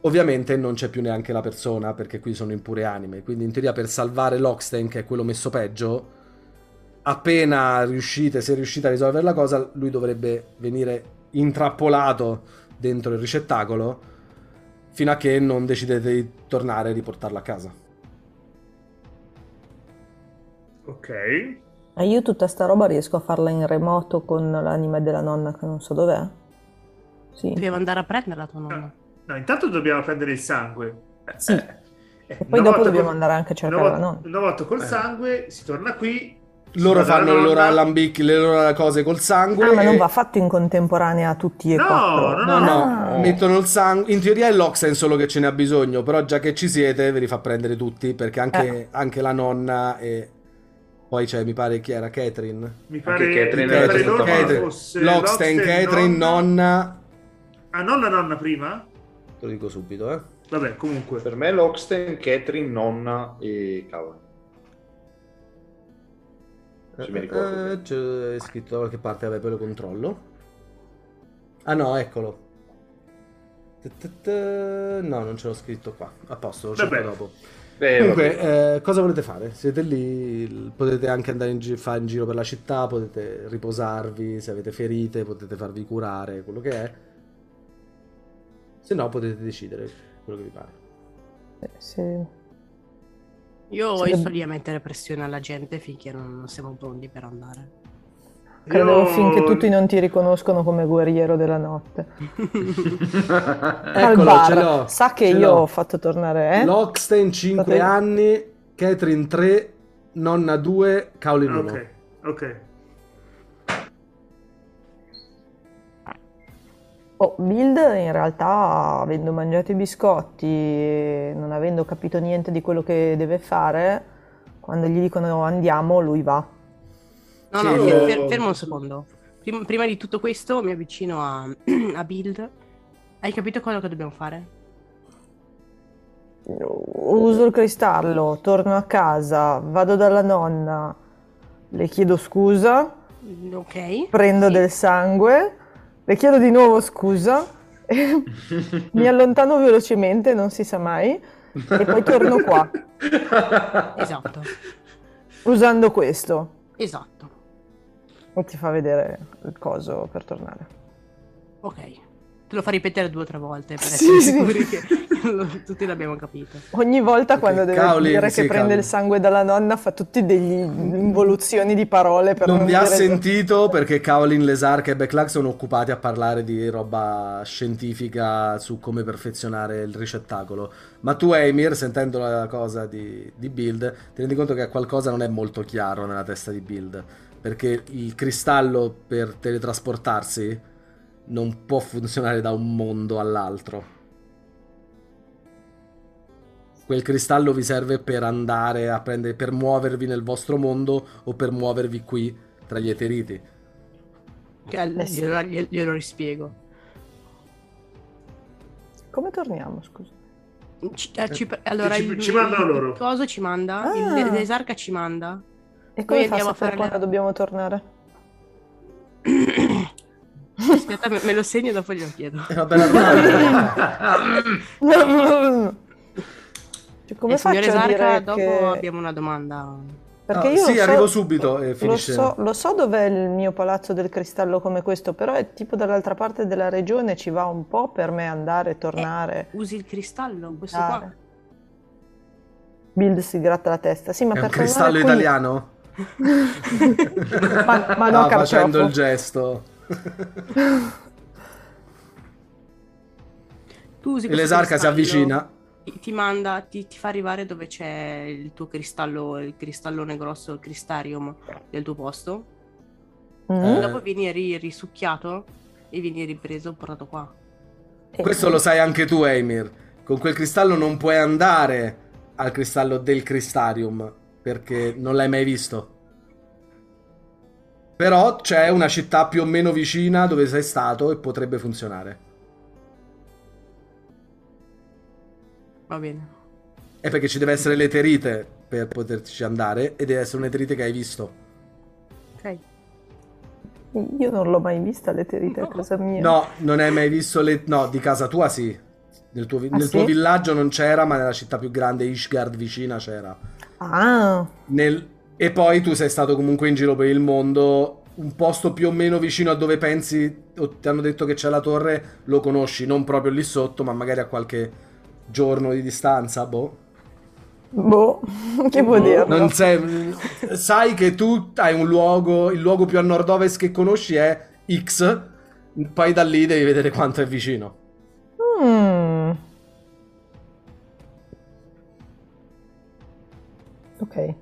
Ovviamente non c'è più neanche la persona, perché qui sono impure anime. Quindi in teoria per salvare Lockstein, che è quello messo peggio, appena riuscite, se riuscite a risolvere la cosa, lui dovrebbe venire intrappolato dentro il ricettacolo fino a che non decidete di tornare e riportarlo a casa. Ok. E io tutta sta roba riesco a farla in remoto con l'anima della nonna che non so dov'è? Sì. Devo andare a prenderla tua nonna. No, intanto dobbiamo prendere il sangue. Sì. Eh, E una poi dopo dobbiamo col- andare anche a cercare una la volta, nonna. una volta col Eh. sangue si torna qui. Loro va dalla fanno le loro nonna. alambicchi, le loro cose col sangue. Ah, ma non va fatto in contemporanea a tutti e No, quattro? no, No, Ah. no, mettono il sangue. In teoria è l'Oxen solo che ce ne ha bisogno, però già che ci siete ve li fa prendere tutti, perché anche, Eh. anche la nonna e... Poi c'è, mi pare, chi era? Catherine? Mi pare, Catherine tutta nonna male. fosse L'Oxten, Catherine, nonna... Ah, nonna nonna prima? Te lo dico subito, eh. Vabbè, comunque. Per me Loxten, Catherine, nonna e Cavani. Se mi ricordo. Eh, c'è scritto da qualche parte, vabbè, poi lo controllo. Ah no, eccolo. No, non ce l'ho scritto qua. A posto, lo cerco dopo. Beh, Comunque, eh, cosa volete fare? Siete lì, potete anche andare in, gi- fare in giro per la città, potete riposarvi, se avete ferite, potete farvi curare, quello che è. Se no, potete decidere quello che vi pare. Eh, sì. Io, che- sto lì a mettere pressione alla gente finché non, siamo pronti per andare. Credevo Io- finché tutti non ti riconoscono come guerriero della notte. Eccolo, bar. ce l'ho. Sa che io l'ho. ho fatto tornare, eh? Lockstein 5 Potrei- anni, Catherine 3, nonna 2, Caolin 1. Ok, ok. Oh, Bild in realtà, avendo mangiato i biscotti e non avendo capito niente di quello che deve fare, quando gli dicono andiamo, lui va. No, Sì, no, lo- fer- fer- fermo un secondo. Prima, prima di tutto questo mi avvicino a, a Build. Hai capito quello che dobbiamo fare? Uso il cristallo, torno a casa, vado dalla nonna, le chiedo scusa, Ok. prendo Sì. del sangue, le chiedo di nuovo scusa, e mi allontano velocemente, non si sa mai, e poi torno qua, Esatto, usando questo. esatto. E ti fa vedere il coso per tornare. Ok. Te lo fa ripetere due o tre volte per Sì, essere sì. sicuri che lo- tutti l'abbiamo capito. Ogni volta quando deve Cavoli, dire sì, che prende cavoli. il sangue dalla nonna fa tutti degli involuzioni di parole per Non non vi ha sentito perché Caolin, Lesark e Backlack sono occupati a parlare di roba scientifica su come perfezionare il ricettacolo. Ma tu, Emir, sentendo la cosa di, di Build, ti rendi conto che qualcosa non è molto chiaro nella testa di Build. Perché il cristallo per teletrasportarsi non può funzionare da un mondo all'altro. Quel cristallo vi serve per andare a prendere, per muovervi nel vostro mondo o per muovervi qui tra gli eteriti. Eh glielo, glielo- glielo rispiego. Come torniamo, scusa? Ci- eh, ci- allora, ci- il, ci mandano il- loro. Il coso ci manda, Ah. il l'esarca ci manda. E come Noi fa a andiamo a sapere fare quando dobbiamo tornare? Aspetta, me, me lo segno e dopo glielo chiedo. È una bella domanda. Cioè, come Eh, signore faccio a Esarca, dire dopo che... abbiamo una domanda. Perché Ah, io sì, lo so- arrivo subito e Lo finisce. so, lo so dov'è il mio palazzo del cristallo come questo, però è tipo dall'altra parte della regione, ci va un po' per me andare e tornare. Usi il cristallo, questo andare. qua. Build si gratta la testa. Sì, ma È per un cristallo qui- italiano? ma, ma no, Ah, facendo il gesto. Tu usi E l'esarca si avvicina. Ti, manda, ti, ti fa arrivare dove c'è il tuo cristallo, il cristallone grosso, il cristarium del tuo posto. Mm? Eh. Dopo vieni ri- risucchiato e vieni ripreso e portato qua. Questo lo sai anche tu, Emir. Con quel cristallo non puoi andare al cristallo del cristarium perché non l'hai mai visto. Però c'è una città più o meno vicina dove sei stato e potrebbe funzionare. Va bene. È perché ci deve essere l'eterite per poterci andare e deve essere un'eterite che hai visto. Ok. Io non l'ho mai vista l'eterite a casa mia. No, non hai mai visto le... No, di casa tua sì. Nel tuo, vi- Ah, nel tuo sì? villaggio non c'era, ma nella città più grande, Ishgard, vicina, c'era. Ah, Nel- E poi tu sei stato comunque in giro per il mondo, un posto più o meno vicino a dove pensi, o ti hanno detto che c'è la torre, lo conosci, non proprio lì sotto, ma magari a qualche giorno di distanza, boh. Boh, che vuol dire? Non sei, sai che tu hai un luogo, il luogo più a nord-ovest che conosci è X, poi da lì devi vedere quanto è vicino. Mm. Ok.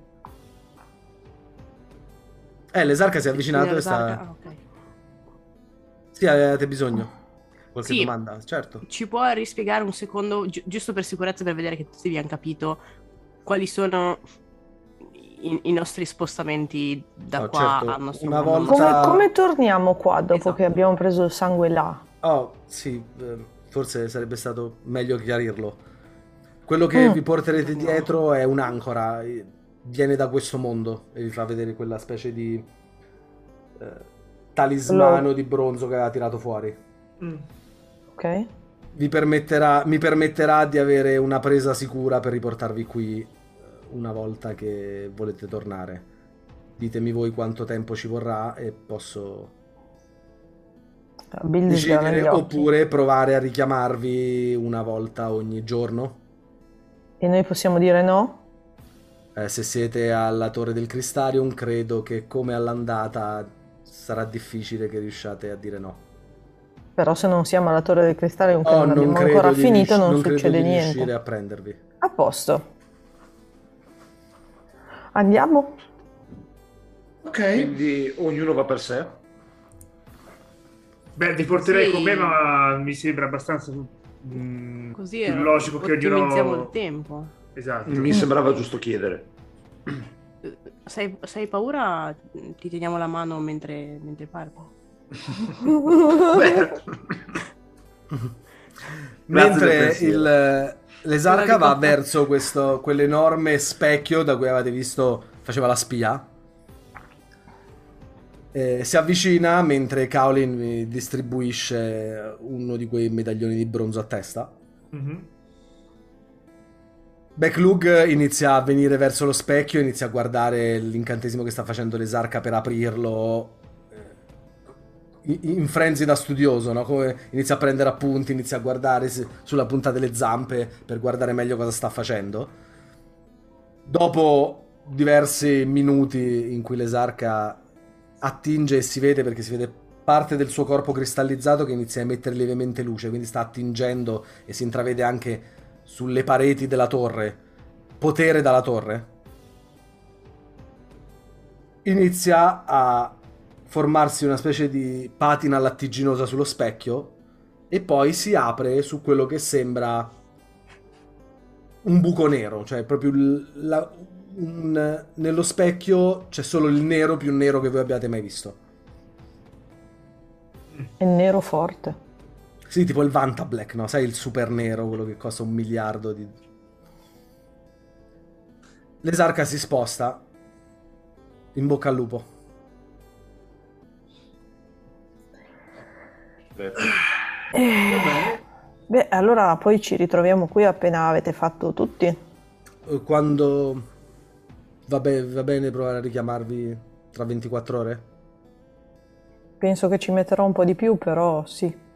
Eh, l'esarca si è avvicinato e sta... ah, ok. Sì, avete bisogno? Qualche Sì. domanda? Certo. Ci può rispiegare un secondo, gi- giusto per sicurezza, per vedere che tutti abbiamo capito quali sono i, i nostri spostamenti da Oh, qua certo. al nostro Una mondo? volta- Come, come torniamo qua dopo Esatto. che abbiamo preso il sangue là? Oh, sì, eh, forse sarebbe stato meglio chiarirlo. Quello che Mm. vi porterete dietro è un'ancora, eh, viene da questo mondo e vi fa vedere quella specie di eh, talismano Lo- di bronzo che aveva tirato fuori. Mm. Ok. Vi permetterà, mi permetterà di avere una presa sicura per riportarvi qui eh, una volta che volete tornare. Ditemi voi quanto tempo ci vorrà e posso gli decidere oppure provare a richiamarvi una volta ogni giorno. E noi possiamo dire no? Eh, se siete alla Torre del Cristarium, credo che come all'andata sarà difficile che riusciate a dire no. Però se non siamo alla Torre del Cristallo, che Oh, non abbiamo credo ancora di finito, rius- non, credo succede di niente. riuscire a prendervi. A posto. Andiamo? Ok. Quindi ognuno va per sé. Beh, vi porterei Sì. con me, ma mi sembra abbastanza mm, Così più logico che ottimizziamo ognuno... il tempo. Esatto. Mi sembrava giusto chiedere. Se hai, se hai paura, ti teniamo la mano mentre, mentre parlo. Mentre il, l'esarca Quella di va verso questo, quell'enorme specchio da cui avete visto faceva la spia. Eh, si avvicina mentre Kaolin vi distribuisce uno di quei medaglioni di bronzo a testa. Mhm. Backlug inizia a venire verso lo specchio, inizia a guardare l'incantesimo che sta facendo l'esarca per aprirlo eh, in frenzy da studioso, no? Come inizia a prendere appunti, inizia a guardare sulla punta delle zampe per guardare meglio cosa sta facendo. Dopo diversi minuti in cui l'esarca attinge e si vede perché si vede parte del suo corpo cristallizzato che inizia a emettere lievemente luce, quindi sta attingendo e si intravede anche sulle pareti della torre, potere dalla torre, inizia a formarsi una specie di patina lattiginosa sullo specchio e poi si apre su quello che sembra un buco nero, cioè proprio la- un- nello specchio c'è solo il nero più nero che voi abbiate mai visto. È nero forte. Sì, tipo il Vanta Black, no? Sai il super nero, quello che costa un miliardo di... L'esarca si sposta. In bocca al lupo. Eh, Beh, allora poi ci ritroviamo qui appena avete fatto tutti. Eh, Quando... Va, be- va bene provare a richiamarvi tra 24 ore? Penso che ci metterò un po' di più, però sì.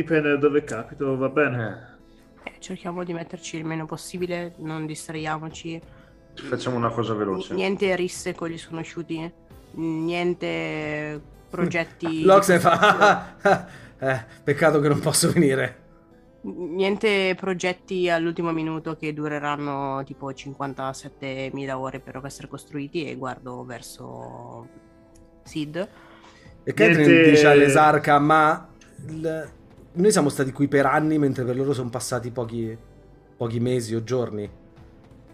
Dipende da dove capito, va bene. Eh, cerchiamo di metterci il meno possibile, non distraiamoci. Facciamo una cosa veloce. Niente risse con gli sconosciuti, niente progetti. L'Ox ne fa... eh, peccato che non posso venire. Niente progetti all'ultimo minuto che dureranno tipo 57.000 ore per essere costruiti e guardo verso Sid. E Catherine Niente- dice all'esarca, ma il- noi siamo stati qui per anni mentre per loro sono passati pochi, pochi mesi o giorni.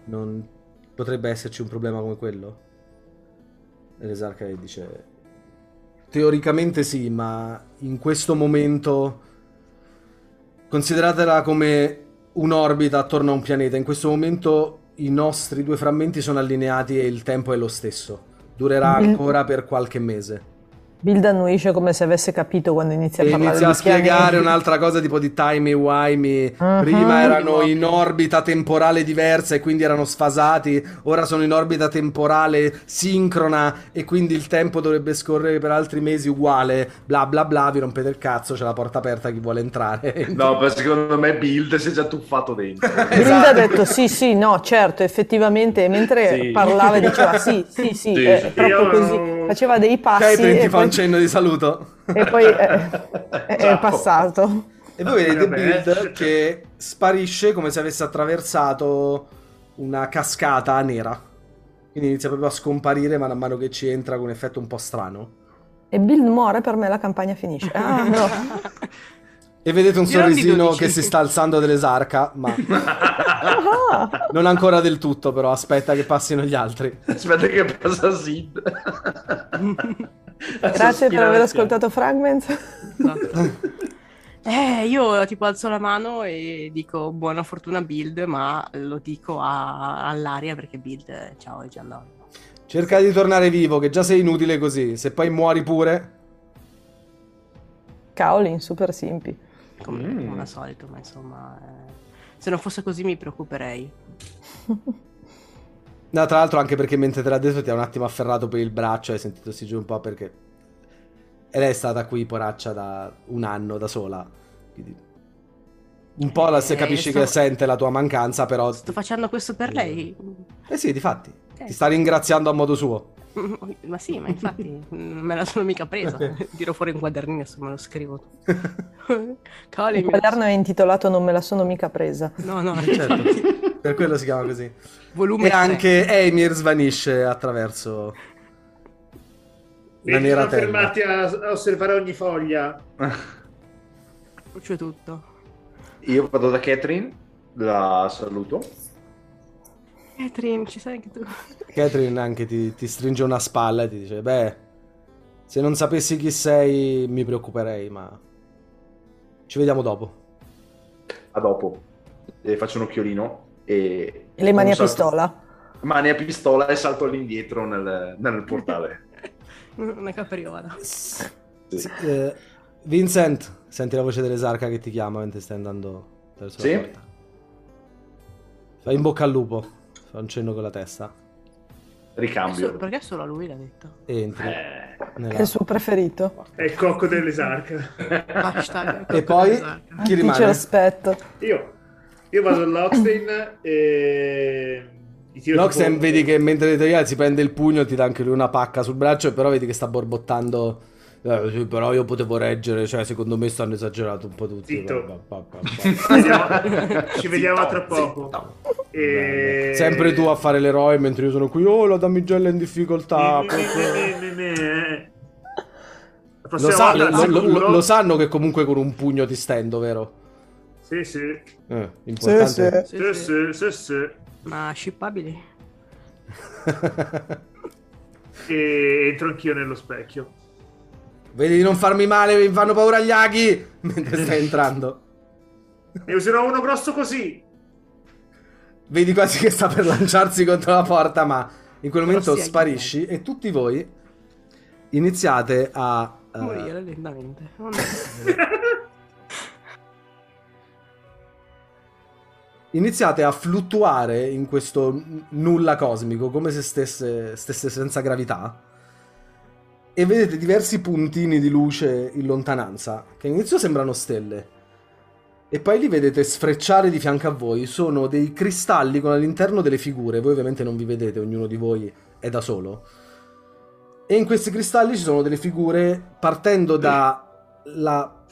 Non potrebbe esserci un problema come quello? E l'esarca gli dice, teoricamente sì, ma in questo momento consideratela come un'orbita attorno a un pianeta. In questo momento i nostri due frammenti sono allineati e il tempo è lo stesso. Durerà Mm. ancora per qualche mese. Bill annuisce come se avesse capito quando inizia a parlare inizia a spiegare un'altra cosa tipo di timey wimey. Mhm. Prima erano in orbita temporale diversa e quindi erano sfasati. Ora sono in orbita temporale sincrona e quindi il tempo dovrebbe scorrere per altri mesi uguale. Bla bla bla. Vi rompete il cazzo. C'è la porta aperta. Chi vuole entrare? No, per secondo me Build si è già tuffato dentro. Bill Esatto. ha detto sì, sì, no, certo, effettivamente, mentre Sì. parlava diceva sì, sì, sì, Sì, è sì. proprio Io- così, faceva dei passi e fa un cenno di saluto. e poi è, è- passato. E voi vedete Vabbè. Build che sparisce come se avesse attraversato una cascata nera. Quindi inizia proprio a scomparire man mano che ci entra con un effetto un po' strano. E Bill muore, per me la campagna finisce. Ah, no. E vedete un sorrisino 12. che si sta alzando dell'esarca, ma non ancora del tutto, però aspetta che passino gli altri. Aspetta che passa Sid. grazie per aver ascoltato Fragments. Esatto. Eh, io tipo alzo la mano e dico buona fortuna Build, ma lo dico a- all'aria perché Build, ciao, è già andato. Cerca di tornare vivo, che già sei inutile così. Se poi muori pure... Kaolin, super simpi. Come, Mm. come al solito, ma insomma, eh, se non fosse così mi preoccuperei. No, tra l'altro anche perché mentre te l'ha detto ti ha un attimo afferrato per il braccio, hai sentito si giù un po' perché... E lei è stata qui, poraccia, da un anno da sola. Quindi... Un po' la, se Eh, capisci sto- che sente la tua mancanza, però... Sto facendo questo per lei? Eh sì, difatti. Eh. Ti sta ringraziando a modo suo. Ma sì, ma infatti non me la sono mica presa. Tiro fuori un quadernino se me lo scrivo. Cavoli, Il quaderno è intitolato Non me la sono mica presa. No, no, Certo, per quello si chiama così. volume E anche Emir svanisce attraverso la nera terra. fermati a, a osservare ogni foglia. C'è tutto. Io vado da Catherine, la saluto. Catherine, ci sei anche tu? Catherine anche ti, ti stringe una spalla e ti dice: Beh, se non sapessi chi sei, mi preoccuperei, ma ci vediamo dopo. A dopo. Le faccio un occhiolino e... E le mani a salto- pistola. Mani a pistola e salto all'indietro nel, nel portale. Una capriola. Sì, eh, Vincent, senti la voce dell'esarca che ti chiama mentre stai andando verso Sì? la porta. Fai in bocca al lupo. Fa un cenno con la testa. Ricambio. So- perché solo lui l'ha detto? E entri. Eh, nella- È il suo preferito. È il cocco dell'esarca. Hashtag E poi chi Chi ce rimane? l'aspetto? Io, io vado all'Oxtein e... Loxen tipo- vedi che mentre te si prende il pugno ti dà anche lui una pacca sul braccio, però vedi che sta borbottando. "Eh, però io potevo reggere, cioè secondo me stanno esagerato un po' tutti. Zitto. Pa, pa, pa. Ci vediamo, ci vediamo Zitto, tra poco. zitto. E... Sempre tu a fare l'eroe mentre io sono qui. Oh, la damigella in difficoltà. Lo, prossima sa- volta lo- lo- sicuro. lo sanno che comunque con un pugno ti stendo, vero? Sì, sì. Eh, importante. Sì, Sì, Sì, sì. sì, sì, sì. Ma shippabili? E entro anch'io nello specchio. Vedi di non farmi male, mi fanno paura gli aghi mentre stai entrando. Ne userò uno grosso così. Vedi quasi che sta per lanciarsi contro la porta, ma in quel momento Grossi aghi. sparisci e tutti voi iniziate a... eh, Morire lentamente. Iniziate a fluttuare in questo nulla cosmico, come se stesse, stesse senza gravità. E vedete diversi puntini di luce in lontananza, che all'inizio sembrano stelle. E poi li vedete sfrecciare di fianco a voi. Sono dei cristalli con all'interno delle figure. Voi ovviamente non vi vedete, ognuno di voi è da solo. E in questi cristalli ci sono delle figure partendo da la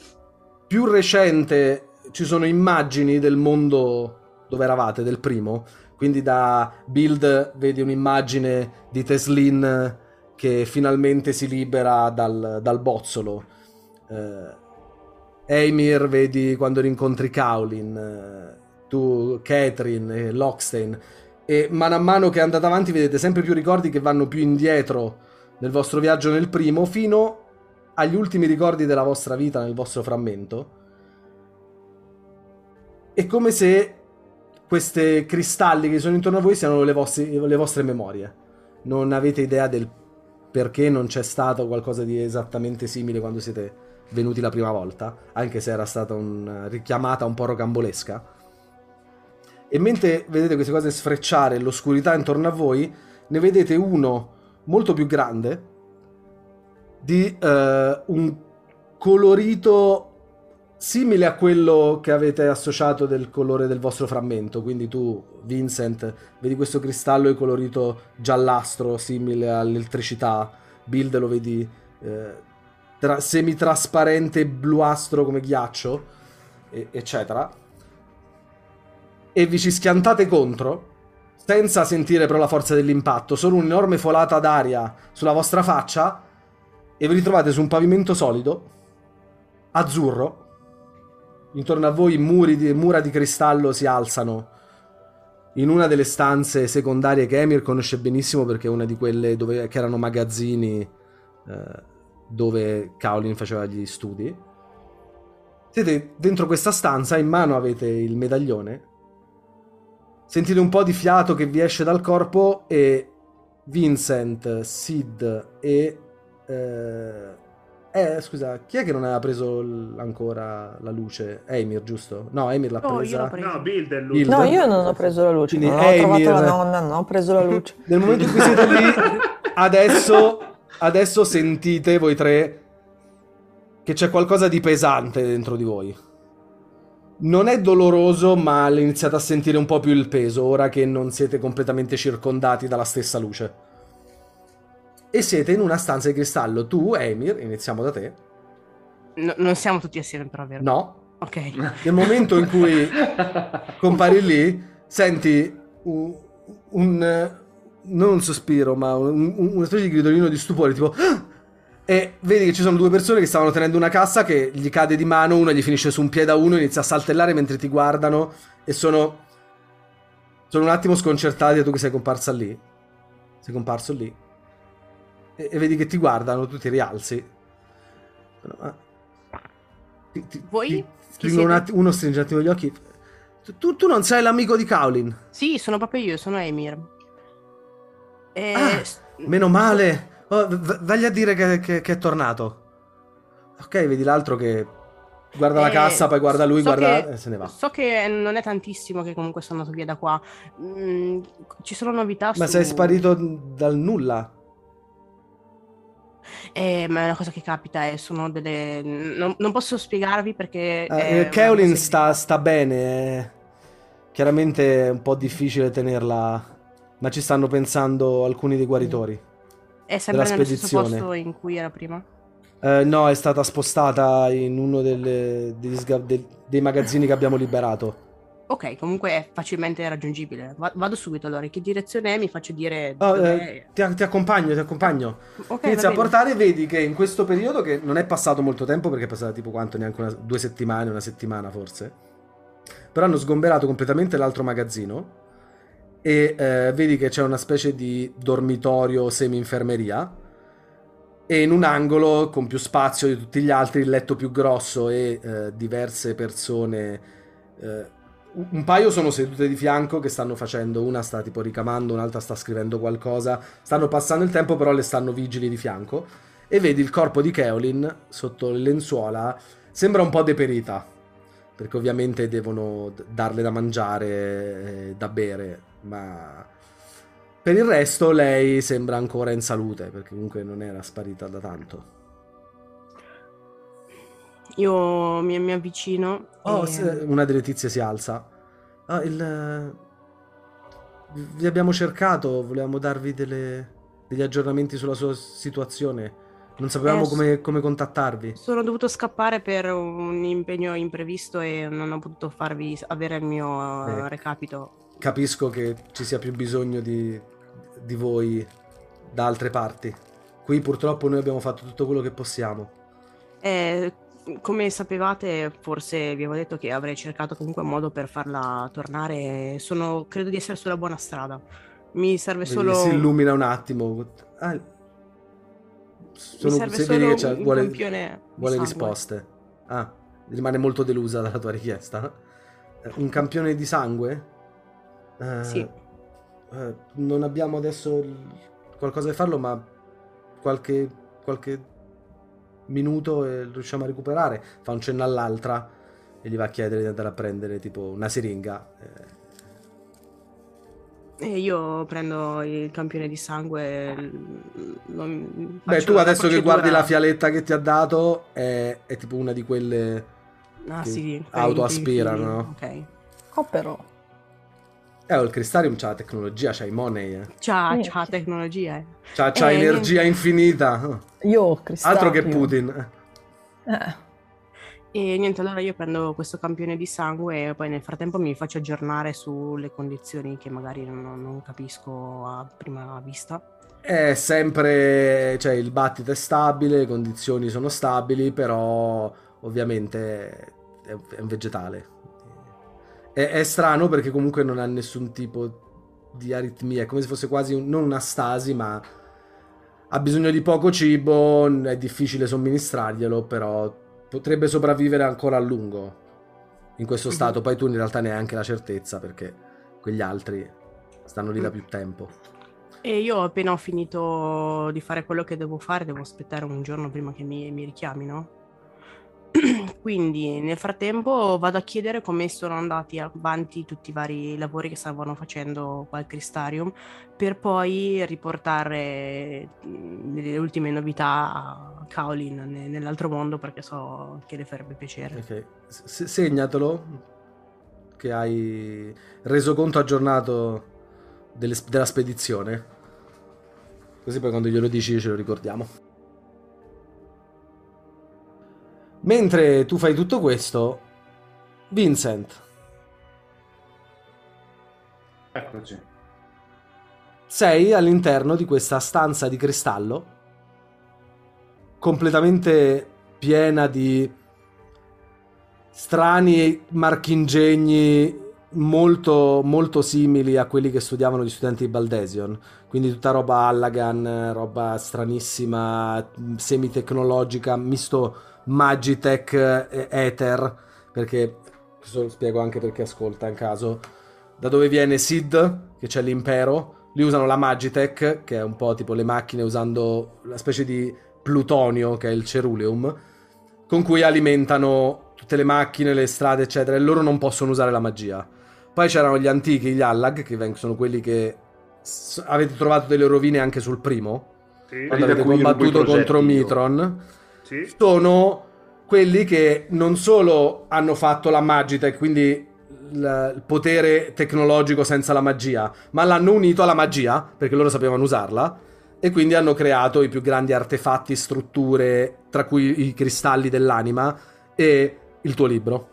più recente ci sono immagini del mondo dove eravate, del primo. Quindi da Build vedi un'immagine di Teslin che finalmente si libera dal, dal bozzolo. Eh, Eimir vedi quando rincontri Kaolin, eh, tu Catherine e Lockstein. E mano a mano che andate avanti vedete sempre più ricordi che vanno più indietro nel vostro viaggio nel primo fino agli ultimi ricordi della vostra vita nel vostro frammento. È come se questi cristalli che sono intorno a voi siano le vostre, le vostre memorie. Non avete idea del perché non c'è stato qualcosa di esattamente simile quando siete venuti la prima volta, anche se era stata una richiamata un po' rocambolesca. E mentre vedete queste cose sfrecciare l'oscurità intorno a voi, ne vedete uno molto più grande di eh, un colorito simile a quello che avete associato del colore del vostro frammento. Quindi tu, Vincent, vedi questo cristallo colorito giallastro, simile all'elettricità. Build lo vedi eh, tra- semitrasparente bluastro come ghiaccio, e- eccetera. E vi ci schiantate contro, senza sentire però la forza dell'impatto, solo un'enorme folata d'aria sulla vostra faccia, e vi ritrovate su un pavimento solido, azzurro. Intorno a voi muri di, mura di cristallo si alzano. In una delle stanze secondarie che Emir conosce benissimo perché è una di quelle dove, che erano magazzini eh, dove Kaolin faceva gli studi. Siete dentro questa stanza, in mano avete il medaglione. Sentite un po' di fiato che vi esce dal corpo e Vincent, Sid e... Eh, eh, scusa, chi è che non aveva preso l- ancora la luce? Emir, giusto? No, Emir l'ha No, io presa. l'ho presa. No, Build è lui. Build. No, io non ho preso la luce, Quindi non ho trovato Emir- la nonna, non ho preso la luce. Nel momento in cui siete lì, adesso, adesso sentite voi tre che c'è qualcosa di pesante dentro di voi. Non è doloroso, ma iniziate a sentire un po' più il peso ora che non siete completamente circondati dalla stessa luce. E siete in una stanza di cristallo. Tu, Emir, iniziamo da te. No, non siamo tutti assieme, però, vero? No, Ok. nel momento in cui compari lì, senti un, un- non un sospiro, ma un- un- una specie di gridolino di stupore, tipo "Ah!" e vedi che ci sono due persone che stavano tenendo una cassa che gli cade di mano, uno gli finisce su un piede a uno, inizia a saltellare mentre ti guardano e sono sono un attimo sconcertati da tu che sei comparsa lì. Sei comparso lì. E, e vedi che ti guardano, tu ti rialzi. Ah. Ti- ti- Voi? ti un attimo- uno stringe un attimo gli occhi. Tu, tu- non sei l'amico di Kaolin. Sì, sono proprio io, sono Emir. E... Ah, Meno male. Oh, v- vagli a dire che, che- che è tornato. Ok, vedi l'altro che guarda la Eh, cassa, poi guarda lui, so guarda che- e se ne va. So che non è tantissimo che comunque sono andato via da qua. Mm, ci sono novità Ma su... sei sparito dal nulla. Eh, ma è una cosa che capita e sono delle... Non, non posso spiegarvi perché... Eh, è eh, una Kaolin sta, sta bene. eh. Chiaramente è un po' difficile tenerla, ma ci stanno pensando alcuni dei guaritori. È sempre nello stesso spedizione. posto in cui era prima? Eh, no, è stata spostata in uno delle- degli dei magazzini che abbiamo liberato. Ok, comunque è facilmente raggiungibile. Va- vado subito allora. In che direzione è? Mi faccio dire Oh, eh, ti, ti accompagno, ti accompagno. Ok, Inizia a portare, vedi che in questo periodo, che non è passato molto tempo, perché è passata tipo quanto, neanche una- due settimane, una settimana forse, però hanno sgomberato completamente l'altro magazzino e eh, vedi che c'è una specie di dormitorio semi-infermeria e in un angolo con più spazio di tutti gli altri, il letto più grosso e eh, diverse persone. Un paio sono sedute di fianco che stanno facendo, una sta tipo ricamando, un'altra sta scrivendo qualcosa, stanno passando il tempo però le stanno vigili di fianco. E vedi il corpo di Keolin sotto le lenzuola, sembra un po' deperita, perché ovviamente devono darle da mangiare, da bere, ma per il resto lei sembra ancora in salute, perché comunque non era sparita da tanto. Io mi, mi avvicino. Oh, e- se- una delle tizie si alza. Ah, il... Vi abbiamo cercato, volevamo darvi delle- degli aggiornamenti sulla sua situazione. Non sapevamo Eh, come, come contattarvi. Sono dovuto scappare per un impegno imprevisto e non ho potuto farvi avere il mio eh, Eh. recapito. Capisco che ci sia più bisogno di, di voi da altre parti. Qui purtroppo noi abbiamo fatto tutto quello che possiamo. E, come sapevate, forse vi avevo detto che avrei cercato comunque un modo per farla tornare. Sono, credo di essere sulla buona strada. Mi serve Vedi, solo. Si illumina un attimo. Ah, mi sono- serve se solo che un vuole, campione vuole risposte. Ah, rimane molto delusa dalla tua richiesta. Eh, Un campione di sangue? Eh, Sì. eh, non abbiamo adesso qualcosa da farlo, ma qualche, qualche minuto e riusciamo a recuperare. Fa un cenno all'altra e gli va a chiedere di andare a prendere tipo una siringa. eh, E io prendo il campione di sangue. l- lo- Beh, tu adesso che guardi la fialetta che ti ha dato è, è tipo una di quelle Ah, che sì, autoaspirano? Ok. Oh, però. Eh, il Crystarium c'ha la tecnologia, c'ha i money, eh. C'ha, c'ha tecnologia. eh. c'ha, c'ha Eh, energia infinita. Oh, Io ho cristallo. Altro che Putin. Eh, E niente, allora io prendo questo campione di sangue e poi nel frattempo mi faccio aggiornare sulle condizioni che magari non, non capisco a prima vista. È sempre, cioè il battito è stabile, le condizioni sono stabili, però ovviamente è, è un vegetale. È, è strano perché comunque non ha nessun tipo di aritmia, è come se fosse quasi un- non una stasi, ma ha bisogno di poco cibo, è difficile somministrarglielo, però potrebbe sopravvivere ancora a lungo in questo stato. Poi tu in realtà ne hai anche la certezza perché quegli altri stanno lì da più tempo. E io appena ho finito di fare quello che devo fare, devo aspettare un giorno prima che mi, mi richiamino. Quindi nel frattempo vado a chiedere come sono andati avanti tutti i vari lavori che stavano facendo qua al Cristarium per poi riportare mh, le ultime novità a Kaolin ne- nell'altro mondo perché so che le farebbe piacere. Ok, S- segnatelo che hai reso conto aggiornato delle- della spedizione. Così poi quando glielo dici ce lo ricordiamo. Mentre tu fai tutto questo, Vincent, Eccoci. sei all'interno di questa stanza di cristallo completamente piena di strani marchingegni molto, molto simili a quelli che studiavano gli studenti di Baldesion. Quindi tutta roba Allagan, roba stranissima, semitecnologica, misto Magitech e Ether, perché questo lo spiego anche perché ascolta in caso. Da dove viene Sid, che c'è l'impero, li usano la Magitech, che è un po' tipo le macchine usando la specie di plutonio, che è il ceruleum, con cui alimentano tutte le macchine, le strade, eccetera, e loro non possono usare la magia. Poi c'erano gli antichi, gli Allag, che sono quelli che avete trovato delle rovine anche sul primo, Sì, quando avete combattuto contro. Mitron. Sì. Sono quelli che non solo hanno fatto la Magitech, quindi il il potere tecnologico senza la magia, ma l'hanno unito alla magia, perché loro sapevano usarla, e quindi hanno creato i più grandi artefatti, strutture, tra cui i cristalli dell'anima e il tuo libro.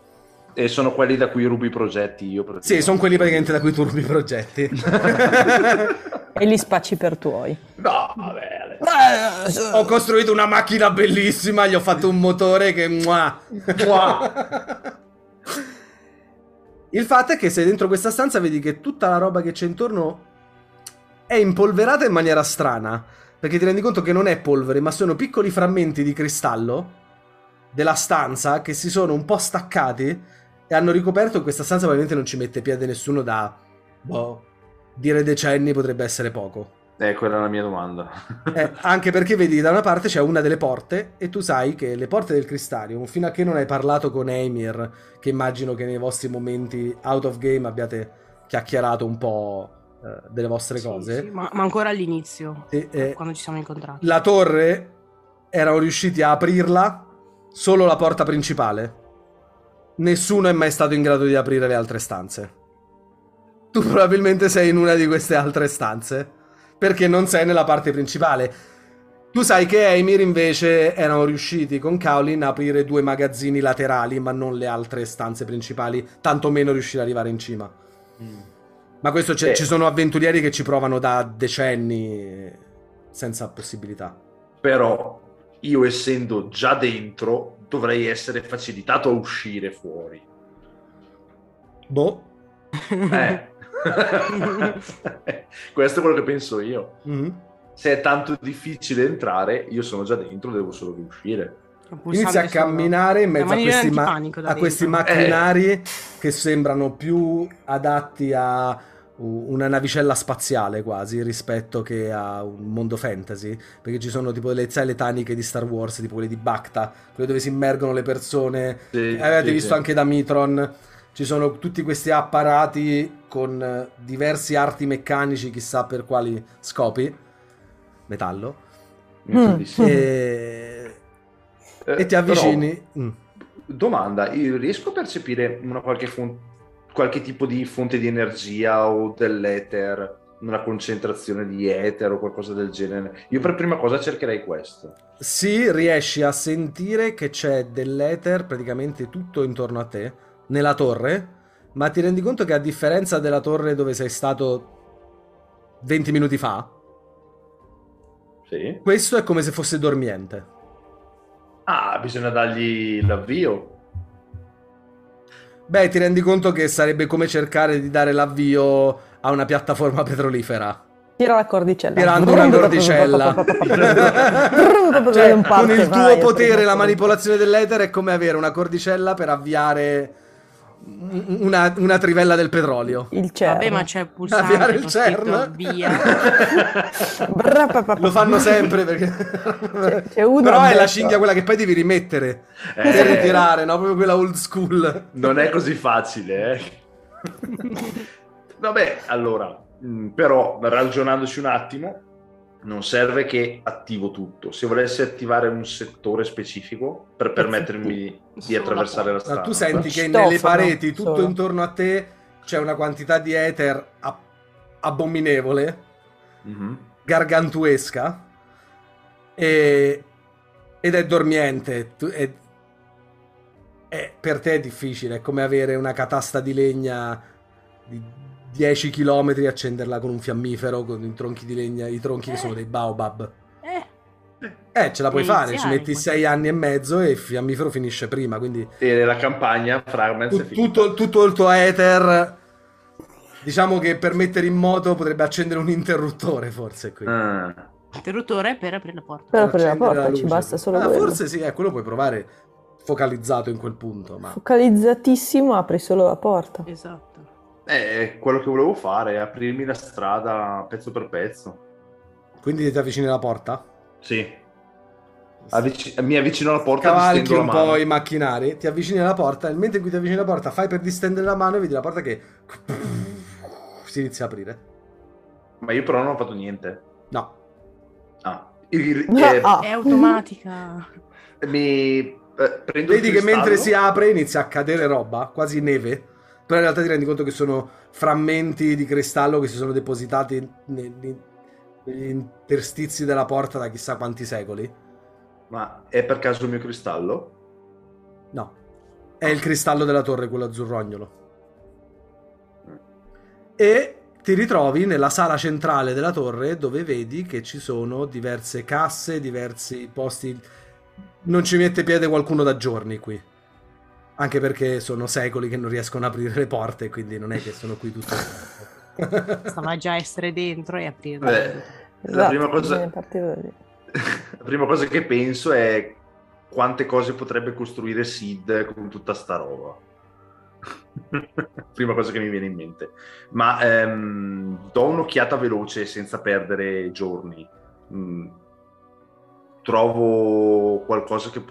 E sono quelli da cui rubo i progetti io. Sì, sono quelli praticamente da cui turbi i progetti. e li spacci per tuoi. No, vabbè. Alex. ho costruito una macchina bellissima, gli ho fatto un motore che... mua. Il fatto è che se dentro questa stanza vedi che tutta la roba che c'è intorno è impolverata in maniera strana, perché ti rendi conto che non è polvere, ma sono piccoli frammenti di cristallo della stanza che si sono un po' staccati e hanno ricoperto questa stanza probabilmente non ci mette piede nessuno da boh, dire decenni potrebbe essere poco. Eh, quella è la mia domanda. Eh, anche perché vedi da una parte c'è una delle porte e tu sai che le porte del Cristarium, fino a che non hai parlato con Emir, che immagino che nei vostri momenti out of game abbiate chiacchierato un po' eh, delle vostre Sì, cose, sì, ma, ma ancora all'inizio, E, eh, quando ci siamo incontrati. la torre erano riusciti a aprirla solo la porta principale. Nessuno è mai stato in grado di aprire le altre stanze. Tu probabilmente sei in una di queste altre stanze. Perché non sei nella parte principale. Tu sai che Eimir invece erano riusciti con Kaolin a aprire due magazzini laterali, ma non le altre stanze principali, tantomeno riuscire ad arrivare in cima. Ma questo c'è- Eh. ci sono avventurieri che ci provano da decenni senza possibilità. Però io essendo già dentro dovrei essere facilitato a uscire fuori. Boh. Eh. Questo è quello che penso io. Mhm. Se è tanto difficile entrare, io sono già dentro, devo solo riuscire. Inizia a camminare in mezzo a questi, ma- a questi macchinari che sembrano più adatti a una navicella spaziale quasi rispetto che a un mondo fantasy perché ci sono tipo le taniche di Star Wars tipo quelle di Bacta quelle dove si immergono le persone Sì, avete sì, visto sì. anche da Mitron ci sono tutti questi apparati con eh, diversi arti meccanici chissà per quali scopi metallo Bellissimo. e, Eh, e ti avvicini Mm. però, domanda, io riesco a percepire una qualche, fon- qualche tipo di fonte di energia o dell'ether, una concentrazione di ether o qualcosa del genere? Io per prima cosa cercherei questo. Sì, riesci a sentire che c'è dell'ether praticamente tutto intorno a te, nella torre, ma ti rendi conto che a differenza della torre dove sei stato 20 minuti fa, Sì. questo è come se fosse dormiente. Ah, bisogna dargli l'avvio. Beh, ti rendi conto che sarebbe come cercare di dare l'avvio a una piattaforma petrolifera. Tira la cordicella. Tirando una cordicella. Cioè, Un con il tuo vai, potere, la manipolazione dell'etere è come avere una cordicella per avviare una, una trivella del petrolio. Il CERN. Vabbè, ma c'è il pulsante Avviare il CERN. via. Lo fanno sempre perché... c'è uno Però è la cinghia quella che poi devi rimettere Eh. per ritirare, no? Proprio quella old school. Non è così facile, eh. Vabbè, allora, mh, però ragionandoci un attimo, non serve che attivo tutto. Se volessi attivare un settore specifico per permettermi di attraversare la Ma strada. tu senti che nelle pareti, tutto solo. intorno a te, c'è una quantità di ether a- abominevole, Mhm. gargantuesca, e- ed è dormiente. È- è- per te è difficile, è come avere una catasta di legna di 10 km e accenderla con un fiammifero, con i tronchi di legna, i tronchi che sono dei baobab. Eh, Eh, ce la puoi fare, ci metti. 6 anni e mezzo e il fiammifero finisce prima, quindi... E la campagna Fragments Tu- tutto, tutto il tuo ether diciamo che per mettere in moto potrebbe accendere un interruttore forse qui Ah. interruttore per aprire la porta. Per aprire la porta, ci luce. basta solo ah, quello. forse sì eh, quello puoi provare focalizzato in quel punto ma Focalizzatissimo, apri solo la porta. Esatto. Eh, quello che volevo fare è aprirmi la strada pezzo per pezzo. quindi ti avvicini alla porta Sì. Avvic- mi avvicino alla porta cavalchi un la mano. po' i macchinari ti avvicini alla porta e mentre in cui ti avvicini alla porta fai per distendere la mano e vedi la porta che si inizia a aprire Ma io però non ho fatto niente. no Ah. Il- eh, Ah. È automatica. mi eh, prendo vedi che mentre si apre inizia a cadere roba quasi neve però in realtà ti rendi conto che sono frammenti di cristallo che si sono depositati nei- negli interstizi della porta da chissà quanti secoli Ma è per caso il mio cristallo? No, è il cristallo della torre, quello azzurrognolo. E ti ritrovi nella sala centrale della torre dove vedi che ci sono diverse casse, diversi posti. Non ci mette piede qualcuno da giorni qui. Anche perché sono secoli che non riescono a aprire le porte, quindi non è che sono qui tutto il tempo. Stava già a essere dentro e aprirla. Beh, la Esatto, prima cosa... la prima cosa che penso è quante cose potrebbe costruire Sid con tutta sta roba. prima cosa che mi viene in mente. Ma ehm, do un'occhiata veloce senza perdere giorni. Mm, trovo qualcosa che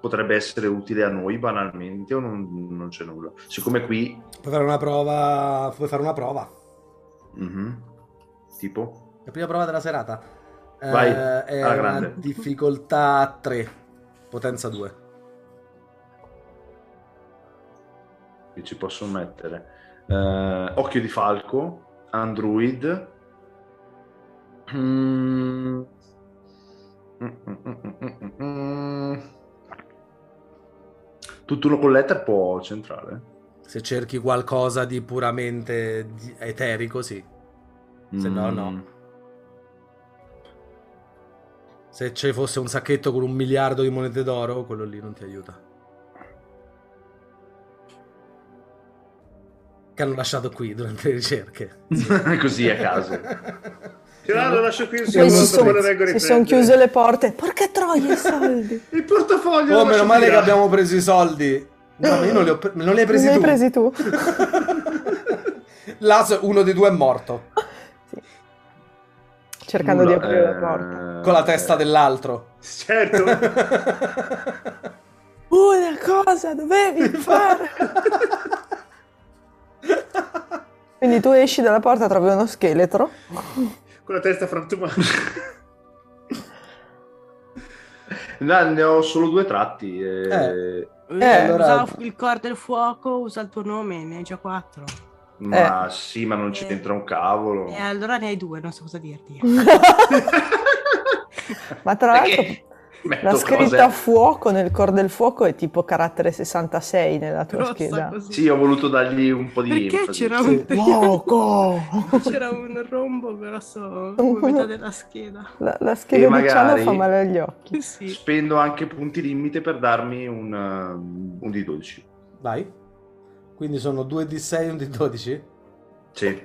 potrebbe essere utile a noi banalmente o non, non c'è nulla. Siccome qui... Puoi fare una prova. Puoi fare una prova. Mhm. Tipo? La prima prova della serata. Eh, Vai, è alla grande. difficoltà 3, potenza 2. che ci posso mettere Eh, occhio di falco android Mm. Mm, mm, mm, mm, mm, mm. tutt'uno con l'ether può centrare Se cerchi qualcosa di puramente eterico, sì. Se no, Mm. no. Se ci fosse un sacchetto con un miliardo di monete d'oro, quello lì non ti aiuta. Che hanno lasciato qui durante le ricerche. così a caso Se no, lo lascio qui il Poi si sono, si sono chiuse le porte. Porca troia i soldi! Il portafoglio Oh, meno male che tirare. abbiamo preso i soldi. No, ma io non li, ho pre- non li hai presi Non li tu. hai presi tu. Là uno dei due è morto. Sì. Cercando di Nulla, aprire la eh, porta. Con la testa dell'altro. Certo. Una cosa dovevi fare. Quindi tu esci dalla porta, trovi uno scheletro. Con la testa frantumata. No, ne ho solo due tratti. e- Eh. Eh, allora- usa il cor del fuoco, usa il tuo nome, ne hai già quattro. Ma sì, ma non c'entra un cavolo. E allora ne hai due, non so cosa dirti. Ma tra l'altro Perché la scritta cose- fuoco nel core del fuoco è tipo carattere 66 nella tua Grossa scheda. così. Sì, ho voluto dargli un po' di Perché enfasi. c'era Sì. un, Fuoco! c'era un rombo grosso come metà della scheda. La, la scheda E di Ciano magari- fa male agli occhi. Sì. Spendo anche punti limite per darmi un, um, un di 12. Vai. Quindi sono 2 di 6 e un di 12? Sì.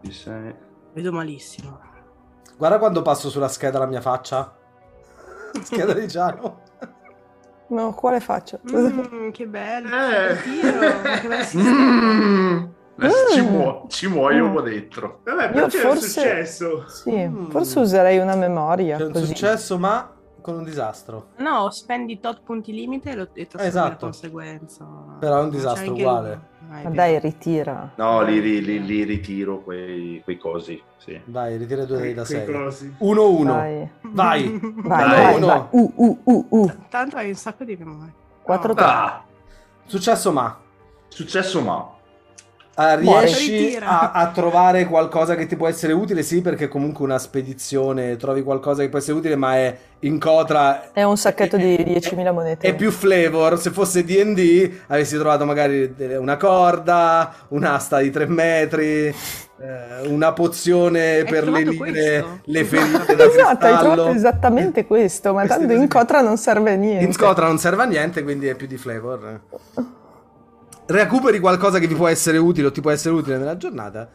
Di sei. Vedo malissimo. Guarda quando passo sulla scheda la mia faccia. Scheda di Giano. No, quale faccio? Mm, che bello. Eh. Che. Mm. Ci, Mm. muo- ci muoio Mm. qua dentro. Vabbè, però c'era forse- successo. Sì, Mm. forse userei una memoria. C'è un così. successo ma con un disastro. No, spendi tot punti limite e lo e Esatto. la conseguenza. Però è un C'è disastro uguale. il- Ma dai, ritira. No, li, li- li- li ritiro quei, quei cosi. Sì. Vai, ritira due dadi da Quei 6. cosi. 1-1. Vai, Vai. vai, Dai. vai. Uno. vai. Uh, uh, uh, uh. Tanto hai un sacco di memoria. Quattro No. tre. Ah, Successo ma. successo ma. Muore. riesci a, a trovare qualcosa che ti può essere utile? Sì, perché comunque una spedizione trovi qualcosa che può essere utile, ma è in cotra. È un sacchetto di 10.000 monete. È più flavor. Se fosse DD, avresti trovato magari una corda, un'asta di 3 metri, eh, una pozione per trovato lenire le ferite da Esatto, hai trovato cristallo. esattamente questo, ma Questi tanto in così. Cotra non serve a niente. In scotra non serve a niente, quindi è più di flavor. Recuperi qualcosa che vi può essere utile o ti può essere utile nella giornata.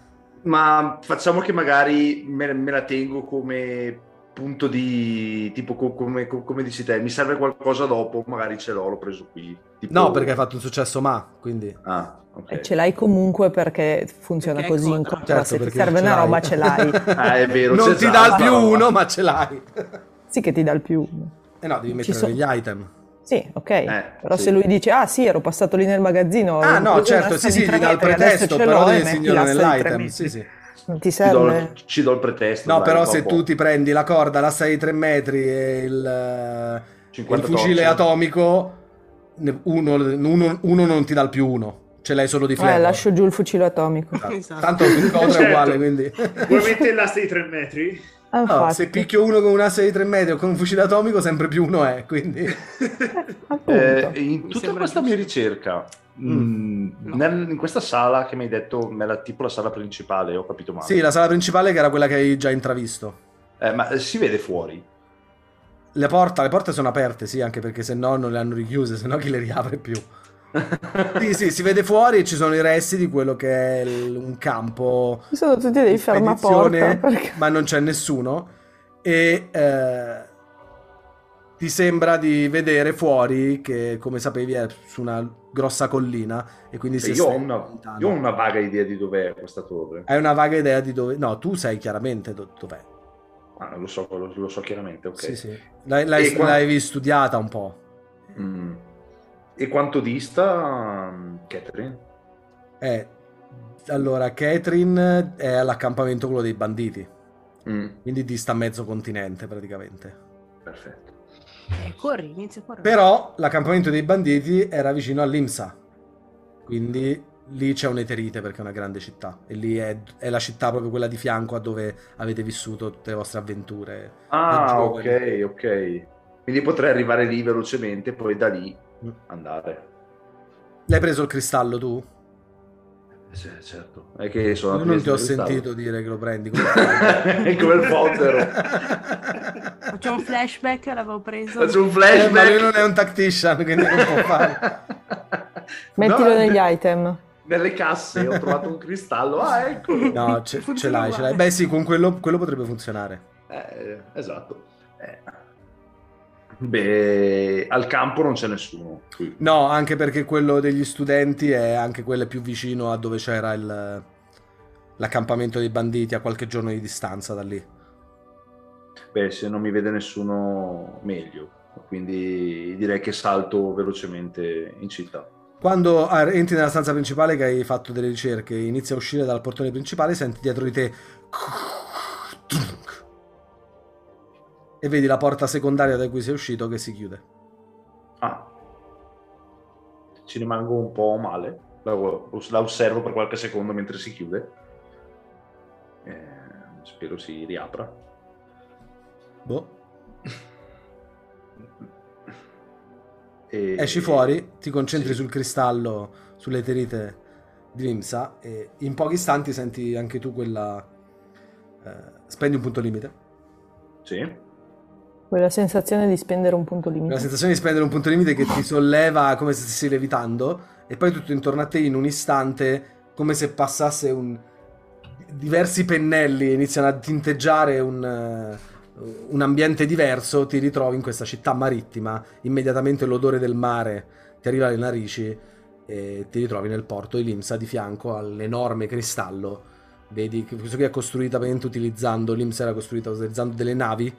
Ma facciamo che magari me, me la tengo come punto di tipo co- come, co- come dici te, mi serve qualcosa dopo, magari ce l'ho, l'ho preso qui. Tipo- No, perché hai fatto un successo ma, quindi... Ah, ok. E ce l'hai comunque perché funziona Perché così in. Cotra. Certo, Se ti serve una roba ce l'hai. Ah, è vero. non ti dà il più uno, ma ce l'hai. sì che ti dà il più uno. E no, devi Ci mettere sono- degli item. Sì, ok. Però sì. se lui dice, ah sì, ero passato lì nel magazzino. Ah, no, certo, sì, sì, gli dà il pretesto, però devi tre nell'item. Sì, sì. Non ti Ci do, serve? ci do il pretesto. No, dai, però dopo. se tu ti prendi la corda, l'asta di 3 metri e il, eh, il 50 fucile torce. atomico, uno, uno- uno non ti dà il più uno. Ce l'hai solo di flavor. Eh, lascio giù il fucile atomico. Esatto. Tanto il cotra è Certo. uguale, quindi... Vuoi mettere l'asta di 3 metri? Ah, No, se picchio uno con un asse di 3 metri o con un fucile atomico, sempre più uno è, quindi... Appunto. Eh, in tutta questa giusto. mia ricerca, mm, nel- in questa sala che mi hai detto, nella, tipo la sala principale, ho capito male. Sì, la sala principale che era quella che hai già intravisto. Eh, ma eh, si vede fuori? Le, porte, le porte sono aperte, sì, anche perché se no non le hanno richiuse, se no chi le riapre più. Sì, sì, si vede fuori e ci sono i resti di quello che è il- un campo Ci sono tutti dei di fermaporta. Perché... ma non c'è nessuno. E eh, ti sembra di vedere fuori che, come sapevi, è su una grossa collina e quindi si io, ho una, io ho una vaga idea di dov'è questa torre. Hai una vaga idea di dove... No, tu sai chiaramente do- dov'è. Ah, lo, so, lo, lo so chiaramente, ok. Sì, sì. L'hai, l'hai- E l'hai studiata un po'. Mm. E quanto dista mm, Catherine? Eh, allora, Catherine è all'accampamento quello dei banditi. Mm, Quindi dista mezzo continente praticamente. perfetto. Eh, corri, inizia a correre. Però l'accampamento dei banditi era vicino all'Imsa. Quindi lì c'è un'eterite perché è una grande città. E lì è, è la città proprio quella di fianco a dove avete vissuto tutte le vostre avventure. Ah, ok, ok. Quindi potrei arrivare lì velocemente e poi da lì. Andare. L'hai preso il cristallo tu? Eh, sì, certo. È che sono Io non ti ho cristallo. sentito dire che lo prendi. come come il Potter. Facciamo un flashback, l'avevo preso. Faccio un Eh, ma lui flashback. non è un tactician, quindi non può fare. Mettilo No, negli ne- item. Nelle casse ho trovato un cristallo. Ah, ecco. No, ce, ce l'hai, ce l'hai. Beh sì, con quello, quello potrebbe funzionare. Eh, esatto. Eh. Beh, al campo non c'è nessuno. qui. No, anche perché quello degli studenti è anche quello più vicino a dove c'era il- l'accampamento dei banditi a qualche giorno di distanza da lì. Beh, se non mi vede nessuno, meglio. Quindi direi che salto velocemente in città. Quando ah, entri nella stanza principale che hai fatto delle ricerche inizi a uscire dal portone principale, senti dietro di te e vedi la porta secondaria da cui sei uscito che si chiude. Ah. Ci rimango un po' male. La, la osservo per qualche secondo mentre si chiude. Eh, spero si riapra. Boh. E- Esci fuori, ti concentri Sì. sul cristallo, sulle terite di Limsa e in pochi istanti senti anche tu quella... eh, spendi un punto limite. Sì. Quella sensazione di spendere un punto La limite. sensazione di spendere un punto limite che ti solleva come se stessi levitando e poi tutto intorno a te in un istante come se passasse un... diversi pennelli iniziano a tinteggiare un, eh, un ambiente diverso, ti ritrovi in questa città marittima, immediatamente l'odore del mare ti arriva alle narici e ti ritrovi nel porto di Limsa di fianco all'enorme cristallo. Vedi questo qui è praticamente utilizzando, Limsa era costruita utilizzando delle navi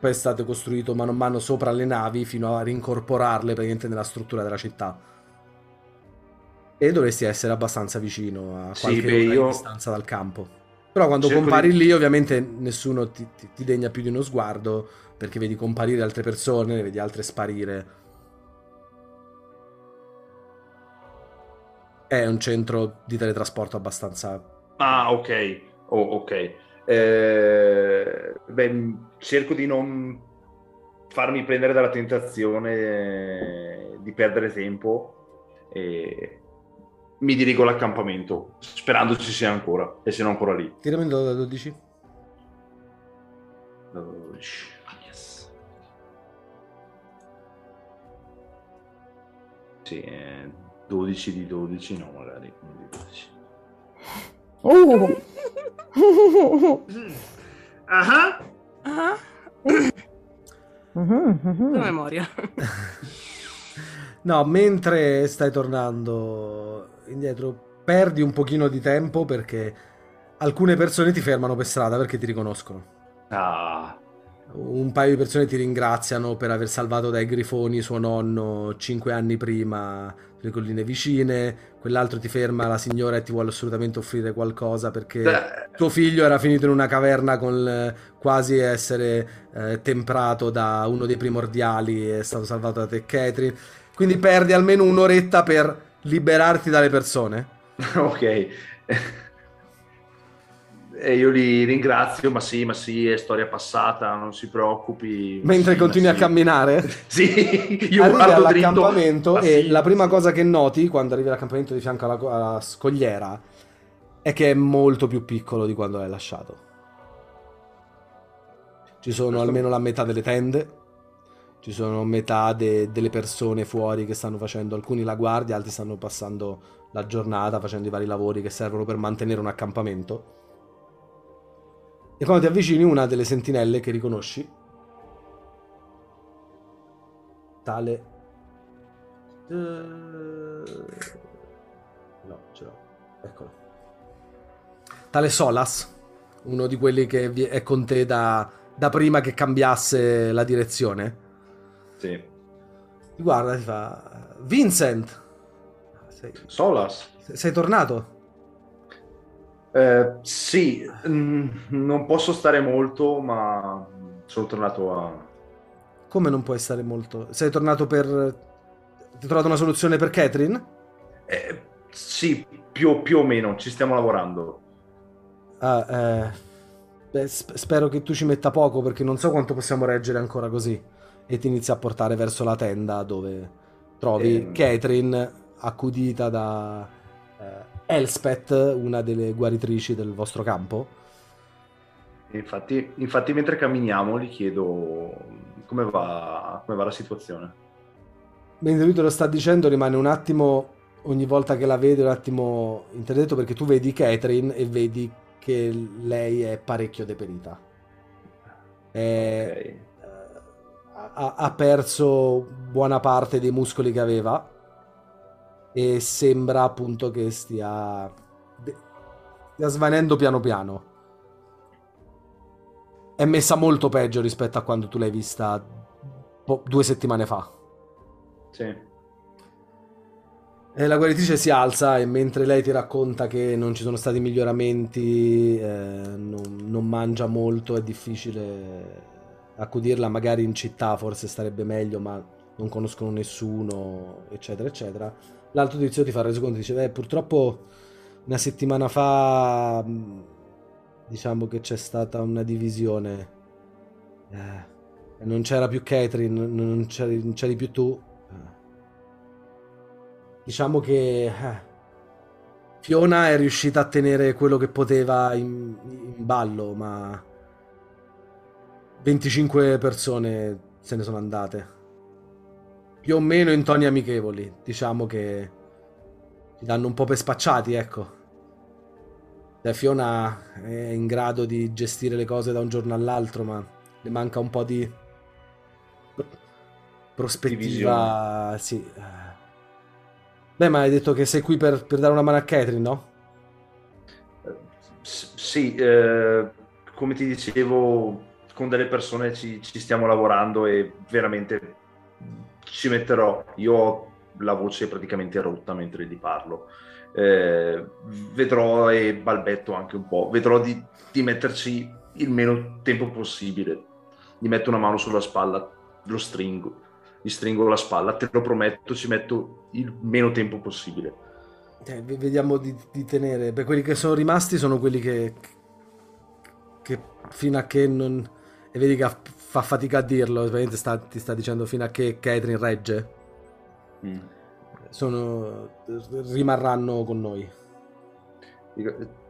poi è stato costruito mano a mano sopra le navi fino a rincorporarle praticamente nella struttura della città. E dovresti essere abbastanza vicino a Sì, qualche beh, ora di io- distanza dal campo. Però quando Cerco compari di- lì ovviamente nessuno ti, ti- ti degna più di uno sguardo perché vedi comparire altre persone, ne vedi altre sparire. È un centro di teletrasporto abbastanza... Ah, ok. Oh, ok. Eh, beh, cerco di non farmi prendere dalla tentazione di perdere tempo e mi dirigo all'accampamento, sperando ci sia ancora, e se non ancora lì. Tirami un dado da 12. Yes. Sì, eh, 12 di 12, no, magari. non di 12. Uh! Ah, Ah, Mhm, mhm. la memoria. No, mentre stai tornando indietro, perdi un pochino di tempo perché alcune persone ti fermano per strada perché ti riconoscono. Ah, Un paio di persone ti ringraziano per aver salvato dai grifoni suo nonno cinque anni prima sulle colline vicine. Quell'altro ti ferma la signora e ti vuole assolutamente offrire qualcosa perché beh, tuo figlio era finito in una caverna con quasi essere eh, temprato da uno dei primordiali e è stato salvato da te, Catherine. Quindi perdi almeno un'oretta per liberarti dalle persone. ok. E io li ringrazio, ma sì, ma sì, è storia passata, non si preoccupi. Mentre sì, continui a sì. camminare. Sì, io arrivi dritto. all'accampamento ma e sì, la prima cosa che noti quando arrivi all'accampamento di fianco alla, alla scogliera è che è molto più piccolo di quando l'hai lasciato. Ci sono Questo- almeno la metà delle tende, ci sono metà de- delle persone fuori che stanno facendo, alcuni la guardia, altri stanno passando la giornata facendo i vari lavori che servono per mantenere un accampamento. E quando ti avvicini, una delle sentinelle che riconosci, tale. Eh, No, ce l'ho. Eccolo. Tale Solas, uno di quelli che è con te da, da prima che cambiasse la direzione. Sì. Ti guarda e ti fa: Vincent, sei, Solas. sei tornato? Eh, sì, mm, non posso stare molto, ma sono tornato a... Come non puoi stare molto? Sei tornato per. Ti hai trovato una soluzione per Catherine? Eh, sì, più, più o meno, ci stiamo lavorando. Ah, eh, beh, sp- spero che tu ci metta poco perché non so quanto possiamo reggere ancora così. E ti inizia a portare verso la tenda dove trovi Ehm. Catherine accudita da eh, Elspeth, una delle guaritrici del vostro campo. Infatti, infatti mentre camminiamo gli chiedo come va, come va la situazione. Mentre lui te lo sta dicendo, rimane un attimo, ogni volta che la vede, un attimo interdetto perché tu vedi Catherine e vedi che lei è parecchio deperita. È- Ok. eh, ha, ha perso buona parte dei muscoli che aveva e sembra appunto che stia, stia svanendo piano piano. È messa molto peggio rispetto a quando tu l'hai vista due settimane fa. Sì. E la guaritrice si alza e mentre lei ti racconta che non ci sono stati miglioramenti, eh, non, non, mangia molto, è difficile accudirla, magari in città forse starebbe meglio, ma non conoscono nessuno, eccetera, eccetera. L'altro tizio ti fa il resoconto e dice, eh, purtroppo una settimana fa diciamo che c'è stata una divisione. Eh, non c'era più Catherine, non c'eri, non c'eri più tu diciamo che eh, Fiona è riuscita a tenere quello che poteva in, in, ballo, ma 25 persone se ne sono andate. Più o meno in toni amichevoli, diciamo che ti danno un po' per spacciati, ecco. Cioè, Fiona è in grado di gestire le cose da un giorno all'altro, ma le manca un po' di prospettiva. Divisione. Sì Beh, ma hai detto che sei qui per, per dare una mano a Catherine, no? S- sì, eh, come ti dicevo, con delle persone ci, ci, stiamo lavorando e veramente ci metterò. Io ho la voce praticamente rotta mentre gli parlo. Eh, vedrò e balbetto anche un po'. Vedrò di, di metterci il meno tempo possibile. Gli metto una mano sulla spalla, lo stringo gli stringo la spalla, te lo prometto, ci metto il meno tempo possibile. Eh, vediamo di, di, tenere. Per quelli che sono rimasti sono quelli che, che fino a che non... E vedi che fa fatica a dirlo, sta, ti sta dicendo fino a che Catherine regge. Mm. Sono, rimarranno con noi.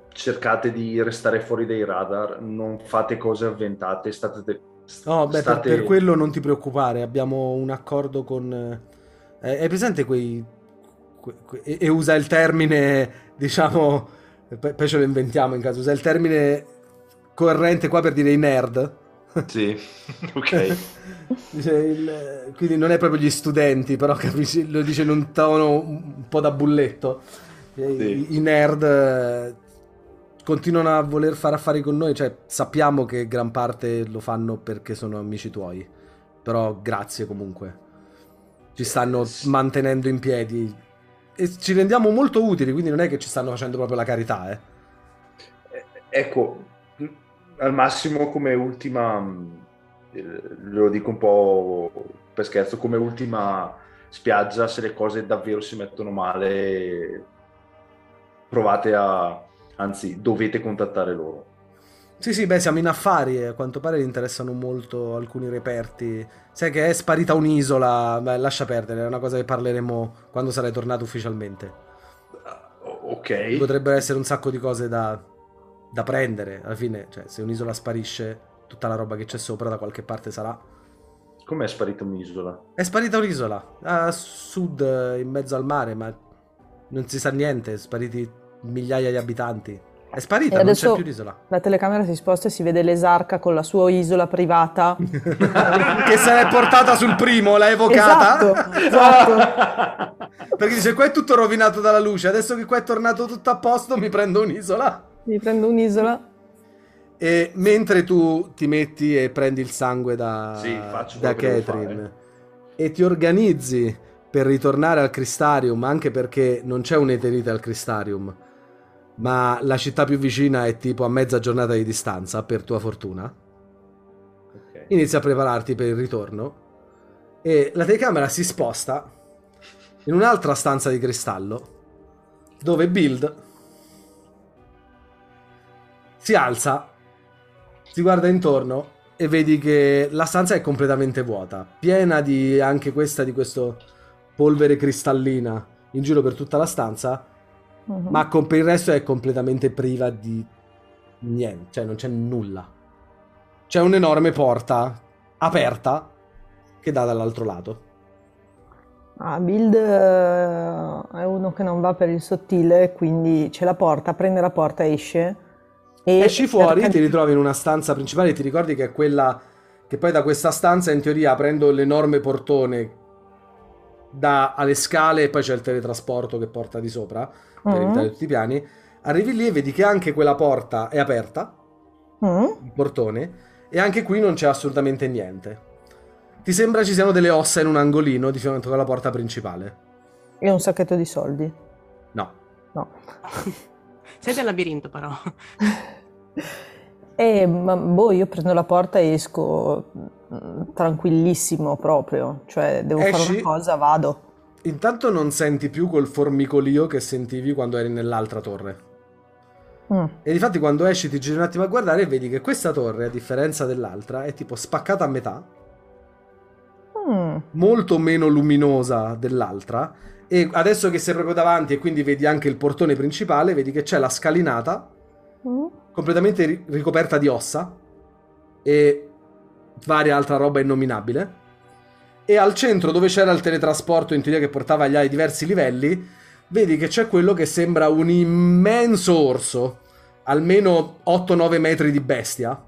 Cercate di restare fuori dai radar, non fate cose avventate, state No, beh, state... per, per, quello non ti preoccupare, abbiamo un accordo con... Eh, è presente quei... Que, que, e, e, usa il termine, diciamo, poi ce lo inventiamo in caso, usa il termine corrente qua per dire i nerd. Sì, ok. dice il, quindi non è proprio gli studenti, però capisci, lo dice in un tono un po' da bulletto. Sì. I, I, nerd continuano a voler fare affari con noi, cioè sappiamo che gran parte lo fanno perché sono amici tuoi, però grazie comunque. Ci stanno mantenendo in piedi e ci rendiamo molto utili, quindi non è che ci stanno facendo proprio la carità, eh. eh ecco, al massimo come ultima, eh, lo dico un po' per scherzo, come ultima spiaggia, se le cose davvero si mettono male, provate a anzi dovete contattare loro. Sì, sì, beh, siamo in affari e a quanto pare gli interessano molto alcuni reperti. Sai che è sparita un'isola, beh, lascia perdere, è una cosa che parleremo quando sarai tornato ufficialmente. Uh, ok. Potrebbero essere un sacco di cose da, da prendere, alla fine, cioè, se un'isola sparisce, tutta la roba che c'è sopra da qualche parte sarà. Com'è sparita un'isola? È sparita un'isola, a sud, in mezzo al mare, ma non si sa niente, spariti migliaia di abitanti. È sparita, non c'è più l'isola. La telecamera si sposta e si vede l'esarca con la sua isola privata. che se l'è portata sul primo, l'ha evocata. Esatto, esatto. Perché dice, qua è tutto rovinato dalla luce, adesso che qua è tornato tutto a posto mi prendo un'isola. Mi prendo un'isola. E mentre tu ti metti e prendi il sangue da, sì, da Catherine e ti organizzi per ritornare al Cristarium, anche perché non c'è un'eternità al Cristarium ma la città più vicina è tipo a mezza giornata di distanza, per tua fortuna. Okay. Inizia a prepararti per il ritorno e la telecamera si sposta in un'altra stanza di cristallo dove Build si alza, si guarda intorno e vedi che la stanza è completamente vuota, piena di anche questa di questo polvere cristallina in giro per tutta la stanza uh-huh. ma con, per il resto è completamente priva di niente, cioè non c'è nulla. C'è un'enorme porta aperta che dà dall'altro lato. Ah, Build uh, è uno che non va per il sottile, quindi c'è la porta, prende la porta, esce. E Esci fuori, ti ritrovi in una stanza principale, ti ricordi che è quella che poi da questa stanza in teoria aprendo l'enorme portone da alle scale e poi c'è il teletrasporto che porta di sopra per Mm. evitare tutti i piani. Arrivi lì e vedi che anche quella porta è aperta, Mm? il portone, e anche qui non c'è assolutamente niente. Ti sembra ci siano delle ossa in un angolino di fianco alla porta principale? E un sacchetto di soldi. No. No. Siete al labirinto però. E ma, boh, io prendo la porta e esco mm, tranquillissimo proprio. Cioè, devo fare Esci? una cosa, vado. Intanto non senti più quel formicolio che sentivi quando eri nell'altra torre. Mm. E difatti quando esci ti giri un attimo a guardare e vedi che questa torre, a differenza dell'altra, è tipo spaccata a metà, Mm. molto meno luminosa dell'altra. E adesso che sei proprio davanti e quindi vedi anche il portone principale, vedi che c'è la scalinata Mm. completamente ri- ricoperta di ossa e varia altra roba innominabile. E al centro, dove c'era il teletrasporto in teoria che portava agli ai diversi livelli, vedi che c'è quello che sembra un immenso orso, almeno 8-9 metri di bestia,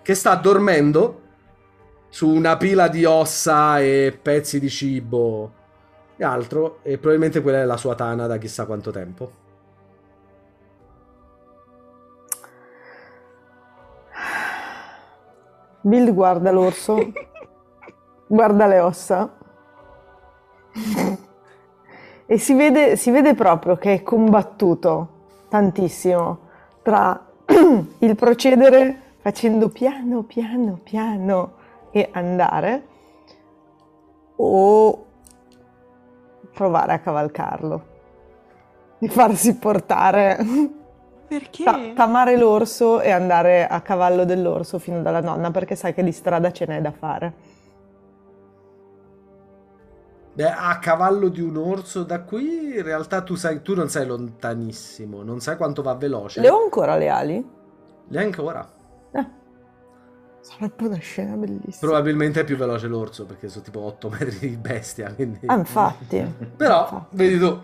che sta dormendo su una pila di ossa e pezzi di cibo e altro, e probabilmente quella è la sua tana da chissà quanto tempo. Bill guarda l'orso, guarda le ossa e si vede, si vede proprio che è combattuto tantissimo tra il procedere facendo piano piano piano e andare o provare a cavalcarlo e farsi portare Perché? Ta- tamare l'orso e andare a cavallo dell'orso fino dalla nonna perché sai che di strada ce n'è da fare. Beh, a cavallo di un orso da qui, in realtà tu, sai, tu non sei lontanissimo, non sai quanto va veloce. Le ho ancora le ali? Le hai ancora. Sarebbe una scena bellissima. Probabilmente è più veloce l'orso perché sono tipo 8 metri di bestia. Quindi... Ah, infatti. Però, Infatti. vedi tu.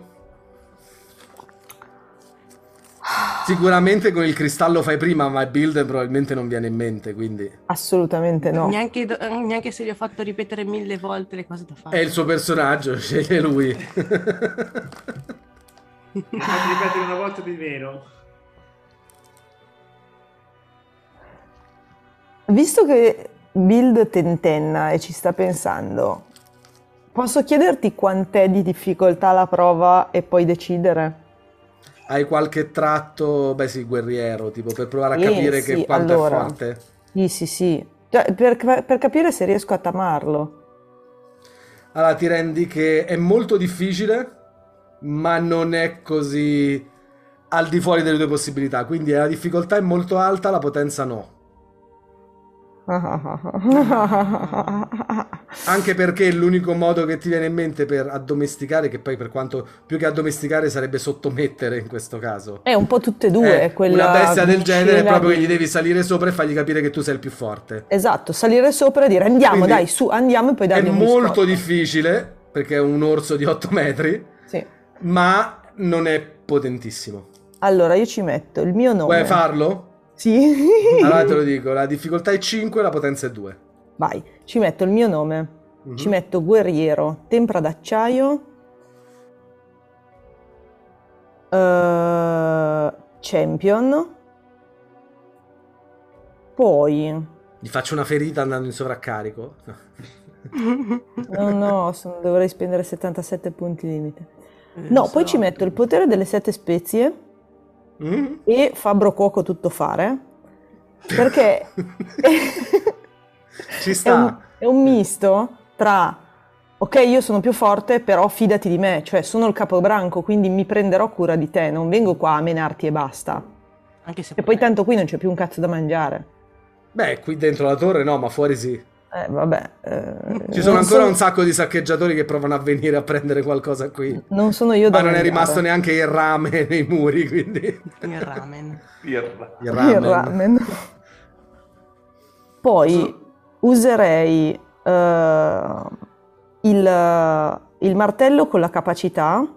Sicuramente con il cristallo fai prima, ma il build probabilmente non viene in mente, quindi Assolutamente no. Neanche, do- neanche se gli ho fatto ripetere mille volte le cose da fare. è il suo personaggio, sceglie lui. Fatti ripetere una volta di meno. Visto che Build tentenna e ci sta pensando, posso chiederti quant'è di difficoltà la prova e poi decidere? Hai qualche tratto, beh sì, guerriero, tipo per provare a Eh, capire sì, che quanto allora. è forte. Sì, sì, sì. Cioè, per, per capire se riesco a tamarlo. Allora ti rendi che è molto difficile, ma non è così al di fuori delle tue possibilità. Quindi la difficoltà è molto alta, la potenza no. Anche perché l'unico modo che ti viene in mente per addomesticare, che poi per quanto più che addomesticare sarebbe sottomettere in questo caso. È un po' tutte e due. Eh, quella una bestia del genere è proprio che di- gli devi salire sopra e fargli capire che tu sei il più forte. Esatto, salire sopra e dire andiamo, Quindi dai, su, andiamo e poi È dargli un molto biscotto. difficile, perché è un orso di 8 metri, Sì. ma non è potentissimo. Allora, io ci metto il mio nome. Vuoi farlo? Sì. Allora te lo dico, la difficoltà è 5, la potenza è 2. Vai, ci metto il mio nome. Mhm. Ci metto guerriero, tempra d'acciaio. eh, champion. Poi... Gli faccio una ferita andando in sovraccarico. No, no, sono- dovrei spendere 77 punti limite. No, poi ci metto il potere delle sette spezie Mm? e Fabbro Cuoco tutto fare. Perché Ci è sta. un, è un misto tra ok, io sono più forte, però fidati di me, cioè sono il capobranco, quindi mi prenderò cura di te, non vengo qua a menarti e basta. Anche se E poi tanto qui non c'è più un cazzo da mangiare. Beh, qui dentro la torre no, ma fuori sì. Eh, vabbè. eh, Ci sono ancora sono- un sacco di saccheggiatori che provano a venire a prendere qualcosa qui. Non sono io da Ma non è rimasto neanche il rame nei muri, quindi... Il ramen. Il Il ramen. ramen. Poi userei eh, il, il martello con la capacità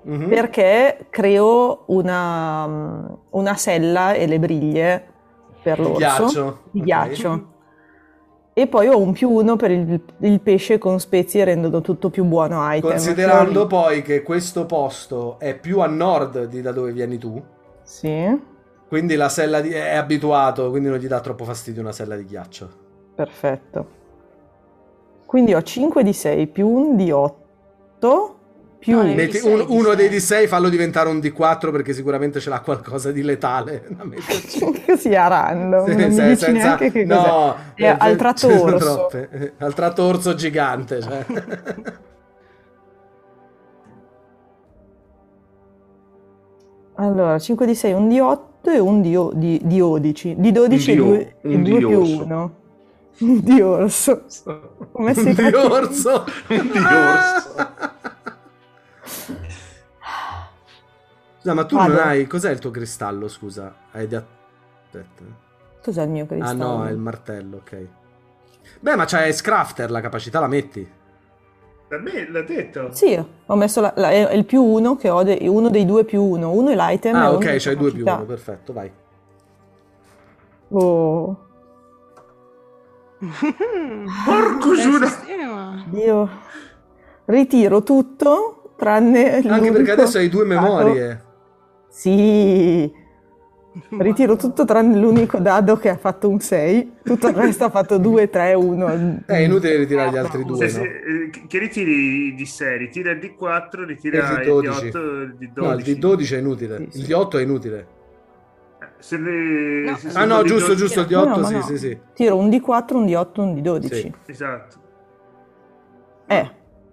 Mhm. perché creo una, una sella e le briglie per Di l'orso. ghiaccio. Di ok. ghiaccio. E poi ho un più uno per il, il pesce con spezie rendono tutto più buono item. Considerando poi che questo posto è più a nord di da dove vieni tu, Sì, quindi la sella di... è abituato, quindi non gli dà troppo fastidio una sella di ghiaccio. perfetto. Quindi ho 5 di 6 più un di 8 più No, Metti sei un- di uno sei. dei D6, fallo diventare un D4 perché sicuramente ce l'ha qualcosa di letale così a random. Sì, non se- senza- neanche che no, È eh, al tratto orso. Eh, Al tratto orso gigante. Cioè. Allora, 5 di 6, un di 8 e un di, o- di, di 12. Di 12 Un e di o- 2, un di più orso. 1. Un di orso. Come si Un di orso. Un di orso. Scusa, ma tu Vado. non hai... Cos'è il tuo cristallo, scusa? Hai di... Aspetta. Cos'è il mio Ah cristallo? no, è il martello, ok. Beh, ma c'hai Scrafter, la capacità la metti. Da me l'ha detto. Sì, ho messo la- la- è il più 1 che ho, de- uno dei due più 1. Uno è l'item Ah, uno ok, c'hai due più uno, perfetto, vai. Oh, Porco sistema. Dio. Ritiro tutto tranne Anche perché adesso hai due dato- memorie. Sì. Ritiro tutto tranne l'unico dado che ha fatto un 6. Tutto il resto ha fatto 2, 3, 1. È inutile ritirare gli altri Se- due, se- no? eh, che- ritiri di 6, ritira il D4, ritira Il il D12. D8, il D12. No, il D12 è inutile. Sì, sì. Il D8 è inutile. Se le- No, se Ah, Ah no, D12 giusto, giusto, il No, D8, no, sì, no. sì, sì. Tiro un D4, un D8, un D12. Sì. Esatto. Eh,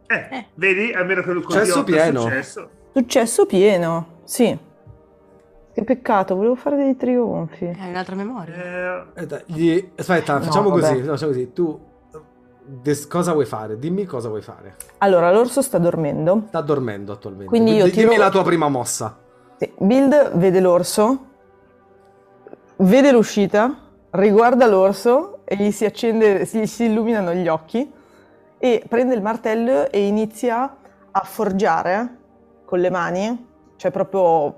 Eh, Eh. vedi, almeno che il Successo D8 è pieno. successo. successo pieno. Sì. Che peccato, volevo fare dei trionfi. Hai un'altra memoria. Eh, Aspetta, gli- aspetta, No, facciamo vabbè. così, no, facciamo così. Tu des- cosa vuoi fare? Dimmi cosa vuoi fare. Allora, l'orso sta dormendo. Sta dormendo attualmente. Quindi io D- Dimmi tiro- la tua prima mossa. Sì, Build vede l'orso, vede l'uscita, riguarda l'orso e gli si accende, si, si illuminano gli occhi e prende il martello e inizia a forgiare con le mani, cioè proprio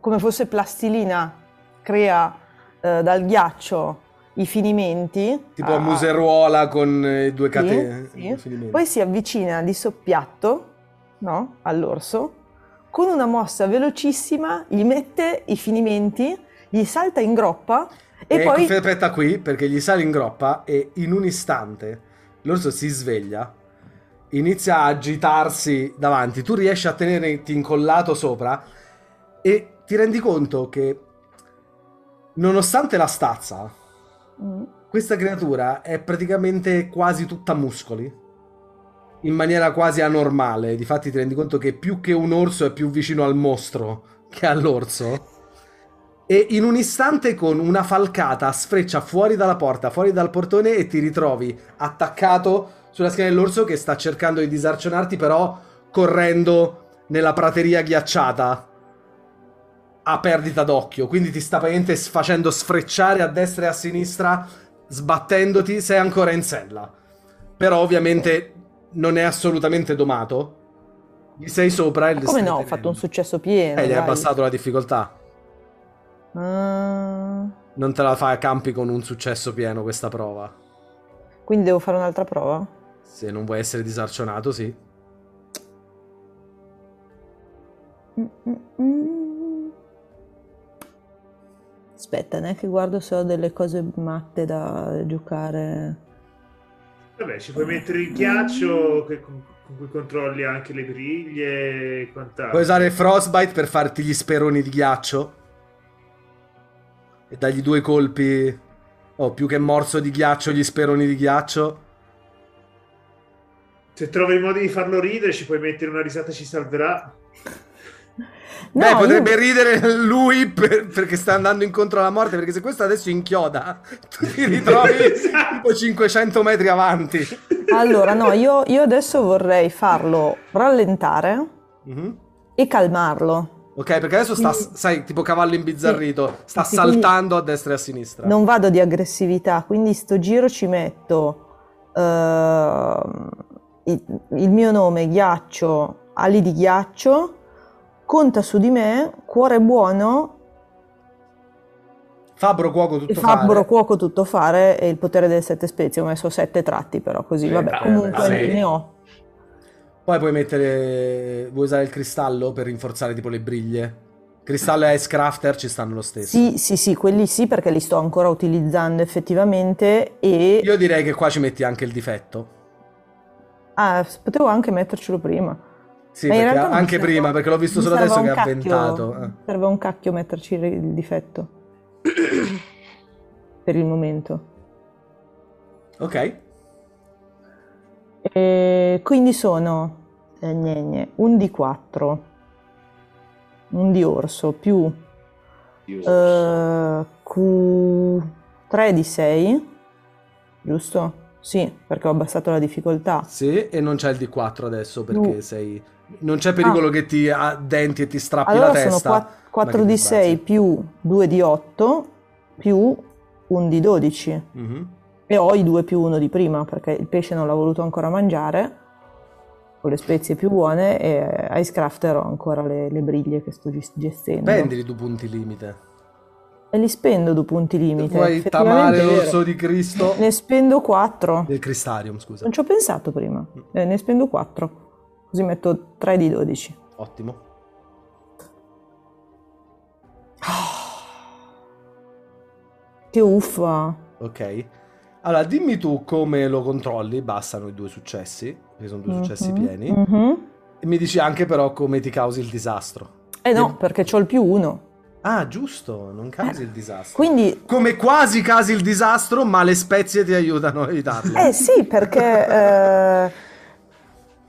come fosse plastilina, crea eh, dal ghiaccio i finimenti. Tipo a Ah, museruola con eh, due sì, catene. sì. i finimenti. Poi si avvicina di soppiatto no? all'orso, con una mossa velocissima gli mette i finimenti, gli salta in groppa e, E poi... aspetta qui perché gli sale in groppa e in un istante l'orso si sveglia, inizia a agitarsi davanti, tu riesci a tenerti incollato sopra e ti rendi conto che nonostante la stazza, Mm. questa creatura è praticamente quasi tutta muscoli. In maniera quasi anormale. Difatti ti rendi conto che più che un orso è più vicino al mostro che all'orso. E in un istante con una falcata sfreccia fuori dalla porta, fuori dal portone e ti ritrovi attaccato sulla schiena dell'orso che sta cercando di disarcionarti, però correndo nella prateria ghiacciata a perdita d'occhio. Quindi ti sta praticamente facendo sfrecciare a destra e a sinistra, sbattendoti, sei ancora in sella. Però ovviamente non è assolutamente domato. Gli sei sopra e come no, ho fatto un successo pieno. Eh, gli hai abbassato la difficoltà. Ah, Non te la fai a campi con un successo pieno questa prova. quindi devo fare un'altra prova? Se non vuoi essere disarcionato, sì. Mm, mm, mm. Aspetta, neanche guardo se ho delle cose matte da giocare. vabbè, ci puoi mettere il ghiaccio che- con, con cui controlli anche le briglie e quant'altro. Puoi usare Frostbite per farti gli speroni di ghiaccio. E dargli due colpi. Oh, più che morso di ghiaccio, gli speroni di ghiaccio. Se trovi il modo di farlo ridere, ci puoi mettere una risata ci salverà. No, Beh, io- potrebbe ridere lui per- perché sta andando incontro alla morte. Perché se questo adesso inchioda, tu ti ritrovi Esatto. tipo 500 metri avanti. Allora, no, io, io adesso vorrei farlo rallentare Mhm. e calmarlo. Ok, perché adesso sta, Quindi- sai, tipo cavallo imbizzarrito, sta Sì, saltando a destra e a sinistra. Non vado di aggressività, quindi sto giro ci metto ehm, il, il mio nome, ghiaccio, ali di ghiaccio, conta su di me, cuore buono, Fabbro cuoco tutto fabbro fare. cuoco tutto fare e il potere delle sette spezie. Ho messo sette tratti però così, Sì, vabbè, comunque sì. ne ho. Poi puoi mettere. Vuoi usare il cristallo per rinforzare tipo le briglie? Cristallo e Ice Crafter ci stanno lo stesso. Sì, sì, sì, quelli sì perché li sto ancora utilizzando effettivamente e... Io direi che qua ci metti anche il difetto. Ah, potevo anche mettercelo prima. Sì, anche serve- prima, perché l'ho visto solo adesso che ha cacchio- avventato. eh. Serve un cacchio metterci il difetto. per il momento. Ok. E quindi sono eh, gne, gne, un di 4, un di orso più eh, Q3 di 6, giusto? Sì, perché ho abbassato la difficoltà. Sì, e non c'è il D4 adesso perché No. sei. Non c'è pericolo Ah. che ti addenti e ti strappi Allora la testa. qua- 4 ma che di ti 6 sbazzi. più 2 di 8 più 1 di 12. Mhm. E ho i 2 più 1 di prima perché il pesce non l'ho voluto ancora mangiare con le spezie più buone e Ice Crafter ho ancora le, le briglie che sto gest- gestendo. Spendili due punti limite. E li spendo due punti limite. Vuoi tamare l'orso di Cristo? Ne spendo 4. Del Cristarium, scusa. Non ci ho pensato prima. Eh, ne spendo 4. Così metto 3 di 12. Ottimo. Che uffa. Ok. Allora, dimmi tu come lo controlli. Bastano i due successi, che sono due successi Mhm, pieni. mhm. E mi dici anche però come ti causi il disastro. Eh no, perché ho il più 1. Ah, giusto, non causi il disastro. Quindi Come quasi casi il disastro, ma le spezie ti aiutano a evitarlo. Eh sì, perché eh,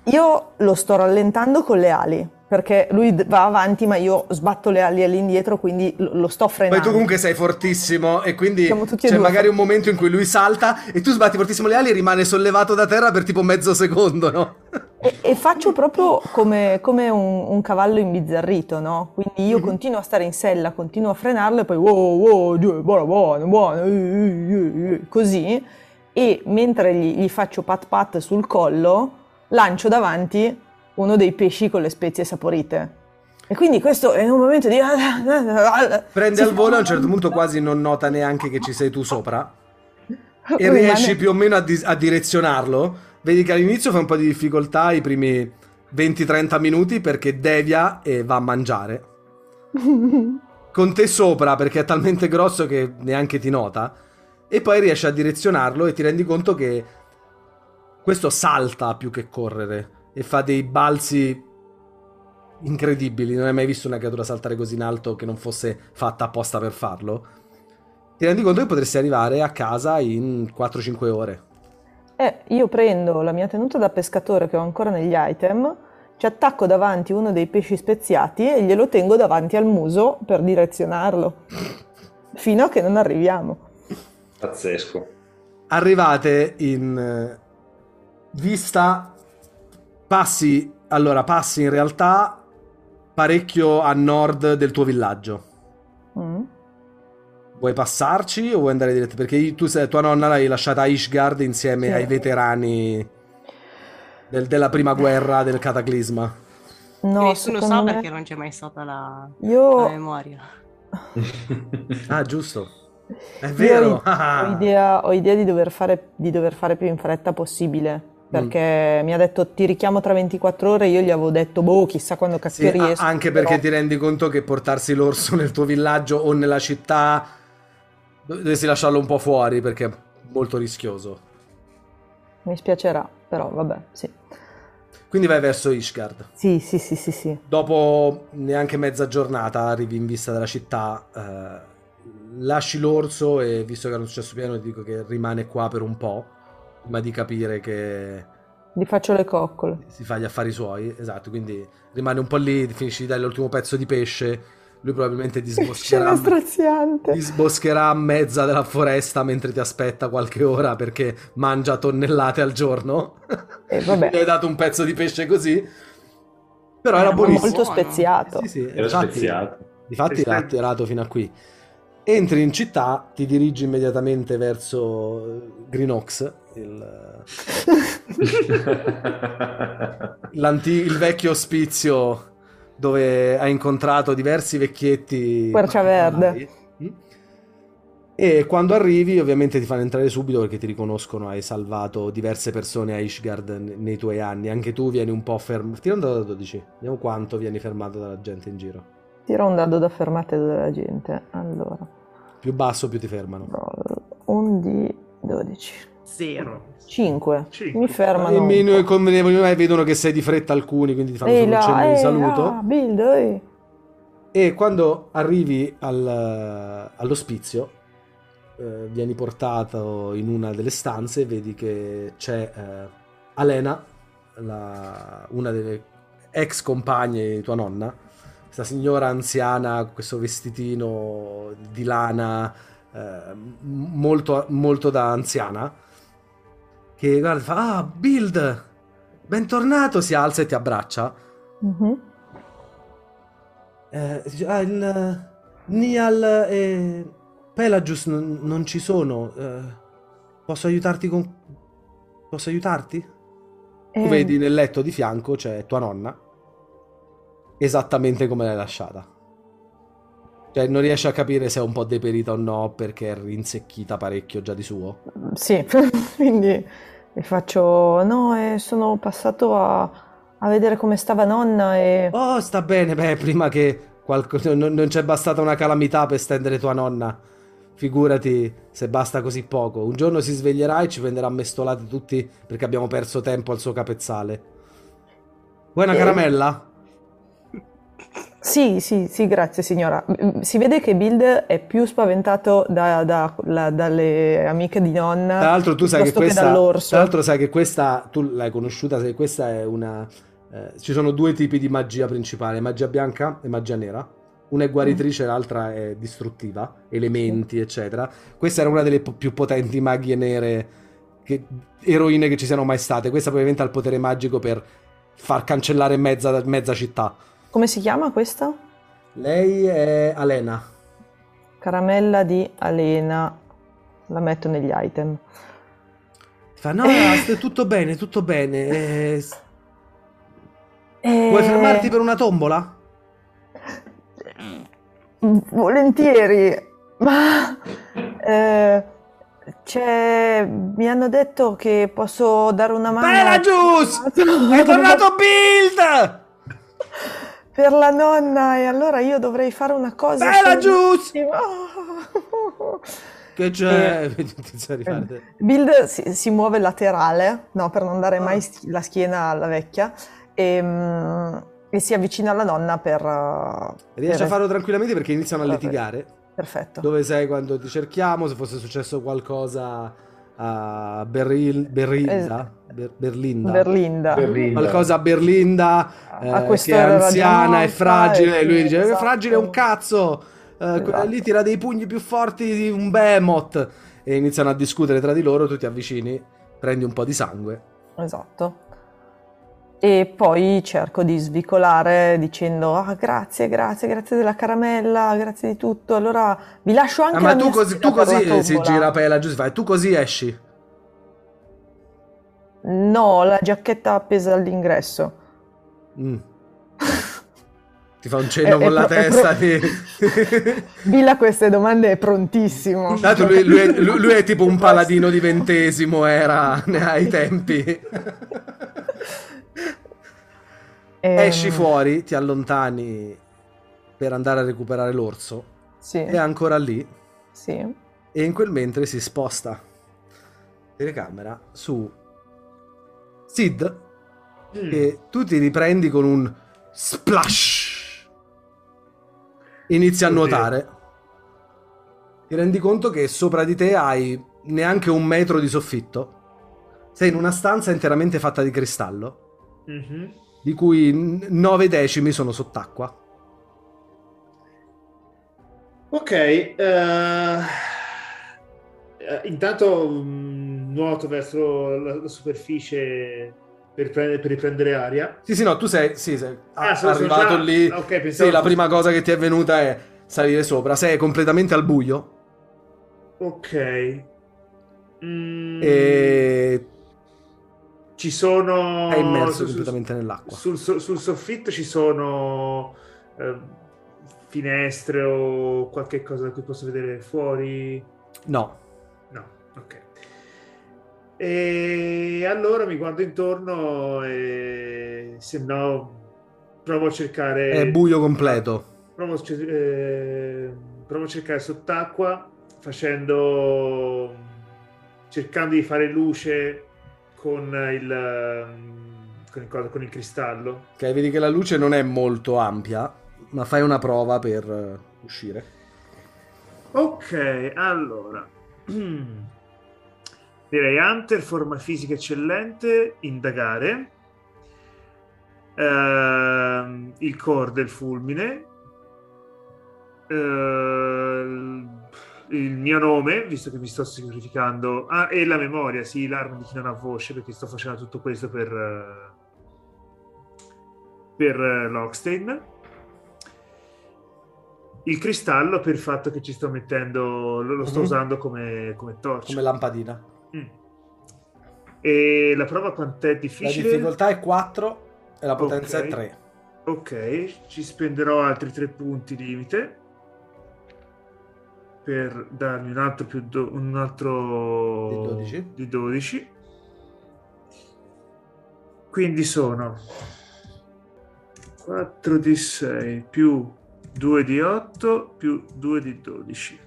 io lo sto rallentando con le ali, perché lui va avanti ma io sbatto le ali all'indietro, quindi lo, sto Poi frenando. tu comunque sei fortissimo e quindi c'è due magari un momento in cui lui salta e tu sbatti fortissimo le ali e rimane sollevato da terra per tipo mezzo secondo, no? E, e faccio proprio come, come un, un cavallo imbizzarrito, no? Quindi io continuo a stare in sella, continuo a frenarlo e poi wow, wow, buono, buono, buono, eh, eh, eh, così. E mentre gli, gli faccio pat pat sul collo, lancio davanti uno dei pesci con le spezie saporite. E quindi questo è un momento di... Prende al volo e a un certo punto quasi non nota neanche che ci sei tu sopra e Rimane- riesci più o meno a, di- a direzionarlo. Vedi che all'inizio fa un po' di difficoltà i primi 20-30 minuti perché devia e va a mangiare. Con te sopra perché è talmente grosso che neanche ti nota. E poi riesci a direzionarlo e ti rendi conto che questo salta più che correre e fa dei balzi incredibili. Non hai mai visto una creatura saltare così in alto che non fosse fatta apposta per farlo. Ti rendi conto che potresti arrivare a casa in 4-5 ore. Eh, io prendo la mia tenuta da pescatore che ho ancora negli item, ci attacco davanti uno dei pesci speziati e glielo tengo davanti al muso per direzionarlo. Fino a che non arriviamo. Pazzesco. Arrivate in eh, vista passi allora passi in realtà parecchio a nord del tuo villaggio. Mm. Vuoi passarci o vuoi andare diretto? Perché tu sei, tua nonna l'hai lasciata a Ishgard insieme Sì. ai veterani del- della prima guerra del cataclisma. No, Nessuno sa me- perché non c'è mai stata la, Io- la memoria. Ah, giusto. È vero. ho, ho idea, ho idea di, dover fare, di dover fare più in fretta possibile. Perché mi ha detto ti richiamo tra 24 ore. Io gli avevo detto, boh, chissà quando Sì, cacchio a- riesco. anche perché però- ti rendi conto che portarsi l'orso nel tuo villaggio o nella città dovresti lasciarlo un po' fuori perché è molto rischioso. Mi spiacerà, però vabbè, sì. Quindi vai verso Ishgard. Sì, sì, sì, sì, sì. Dopo neanche mezza giornata arrivi in vista della città, eh, lasci l'orso e visto che era un successo pieno ti dico che rimane qua per un po', prima di capire che Gli faccio le coccole. si fa gli affari suoi, esatto, quindi rimane un po' lì, finisci di dare l'ultimo pezzo di pesce, lui probabilmente ti Scena sboscherà, straziante. ti sboscherà a mezza della foresta mentre ti aspetta qualche ora perché mangia tonnellate al giorno. E vabbè. Gli hai dato un pezzo di pesce così, però era Era buonissimo. Molto speziato. Sì, sì, Era infatti- speziato. Difatti era attirato fino a qui. Entri in città, ti dirigi immediatamente verso Greenox, il, il vecchio ospizio dove hai incontrato diversi vecchietti. Quercia verde. E quando arrivi, ovviamente ti fanno entrare subito perché ti riconoscono, hai salvato diverse persone a Ishgard nei tuoi anni. Anche tu vieni un po' fermato. Tira un dado da 12. Vediamo quanto vieni fermato dalla gente in giro. Tira un dado da fermate della gente. Allora, Più basso, più ti fermano. un di 12. Zero. 5. Cinque. Mi fermano. E meno po'. e convenevoli eh, vedono che sei di fretta alcuni, quindi ti fanno Ehi solo un cenno di saluto. là, Bill, ehi. E quando arrivi al- all'ospizio, eh, vieni portato in una delle stanze, vedi che c'è eh, Alena, la- una delle ex compagne di tua nonna, questa signora anziana, questo vestitino di lana, eh, molto, molto da anziana, che guarda, fa, ah, Bild, bentornato, si alza e ti abbraccia. Mhm. Eh, ah, il Nial e Pelagius non, non ci sono. eh, posso aiutarti con... Posso aiutarti? Tu Eh, vedi nel letto di fianco c'è tua nonna, esattamente come l'hai lasciata. Cioè, non riesci a capire se è un po' deperita o no perché è rinsecchita parecchio già di suo. Sì, quindi vi faccio... No, eh, sono passato a, a vedere come stava nonna e... Oh, sta bene, beh, prima che qualcosa... Non, non c'è bastata una calamità per stendere tua nonna. Figurati se basta così poco. Un giorno si sveglierà e ci prenderà mestolati tutti perché abbiamo perso tempo al suo capezzale. Vuoi una Eh. caramella? Sì, sì, sì, grazie signora. Mm, Si vede che Bild è più spaventato da- da- la- dalle amiche di nonna Tra l'altro tu sai che piuttosto che questa... dall'orso. Tra l'altro sai che questa... Tu l'hai conosciuta, sai che questa è una... eh, ci sono due tipi di magia principale, magia bianca e magia nera. Una è guaritrice, l'altra è distruttiva, elementi, eccetera. Questa era una delle po- più potenti maglie nere, che- eroine che ci siano mai state. Questa probabilmente ha il potere magico per far cancellare mezza, mezza città. Come si chiama questa? Lei è Alena. Caramella di Alena. La metto negli item. Fa, no, è tutto bene, tutto bene. eh, Eh, Vuoi fermarti per una tombola? Volentieri, ma eh, c'è- mi hanno detto che posso dare una mano Pelagius! È tornato Build! Per la nonna e allora io dovrei fare una cosa Pelagius! bellissima. Che c'è? Tizio a rifare. Bild si, si muove laterale, no, per non dare mai sch- la schiena alla vecchia, e, mm, e si avvicina alla nonna per... uh, Riesci per- a farlo tranquillamente perché iniziano a litigare. Perfetto. Dove sei quando ti cerchiamo? Se fosse successo qualcosa a Beril- Berlinda? Ber- Berlinda. Berlinda. Berlinda. Qualcosa a Berlinda eh, A che è anziana, è già fragile. E lui dice: esatto. Fragile è un cazzo. Eh, Esatto. lì tira dei pugni più forti di un behemoth. E iniziano a discutere tra di loro. Tu ti avvicini, prendi un po' di sangue. Esatto. E poi cerco di svicolare dicendo ah, grazie, grazie, grazie della caramella, grazie di tutto. Allora vi lascio anche Ah, ma la tu così, tu per la così si tombola." gira si fa, e tu così esci. No, la giacchetta appesa all'ingresso. Mm. Ti fa un cenno con la pro- testa. pro- di- Bill a queste domande è prontissimo. Tanto lui, lui è, lui- lui è tipo un paladino di ventesimo, era ai tempi. Ehm, Esci fuori, ti allontani per andare a recuperare l'orso. Sì, È ancora lì. sì. E in quel mentre si sposta telecamera su Sid e tu ti riprendi con un splash. Inizi a nuotare. Ti rendi conto che sopra di te hai neanche un metro di soffitto. Sei in una stanza interamente fatta di cristallo, Mhm. Di cui 9 decimi sono sott'acqua. Ok, eh, intanto mm, nuoto verso la, la superficie per, prendere- per riprendere aria. Sì, sì, no, tu sei, sì, sei Ah, sono- sono arrivato già- lì. ok, pensavo Sì, la prima cosa che ti è venuta è salire sopra. Sei completamente al buio Ok. Mm, e Ci sono... è immerso su- completamente nell'acqua. Sul, sul soffitto ci sono eh, finestre o qualche cosa da cui posso vedere fuori? No. No, ok. E allora mi guardo intorno e se no provo a cercare... È buio completo. Provo, a eh, provo a cercare sott'acqua facendo... cercando di fare luce con il, con il, con il cristallo. Ok, vedi che la luce non è molto ampia, ma fai una prova per eh, uscire. Ok, allora. Direi Hunter, forma fisica eccellente, indagare. Ehm, il core del fulmine. Eh, il mio nome, visto che mi sto sacrificando. Ah, e la memoria, sì, l'arma di chi non ha voce, perché sto facendo tutto questo per... eh, per eh, Lockstein il cristallo per il fatto che ci sto mettendo, lo, sto Mhm. usando come, come torcia. Come lampadina. Mm. E la prova quant'è La difficile? difficoltà è 4 e la potenza Ok. è 3. Ok, ci spenderò altri tre punti limite per darmi un altro più do- un altro Di 12. di 12. Quindi sono 4 di 6 più 2 di 8 più 2 di 12.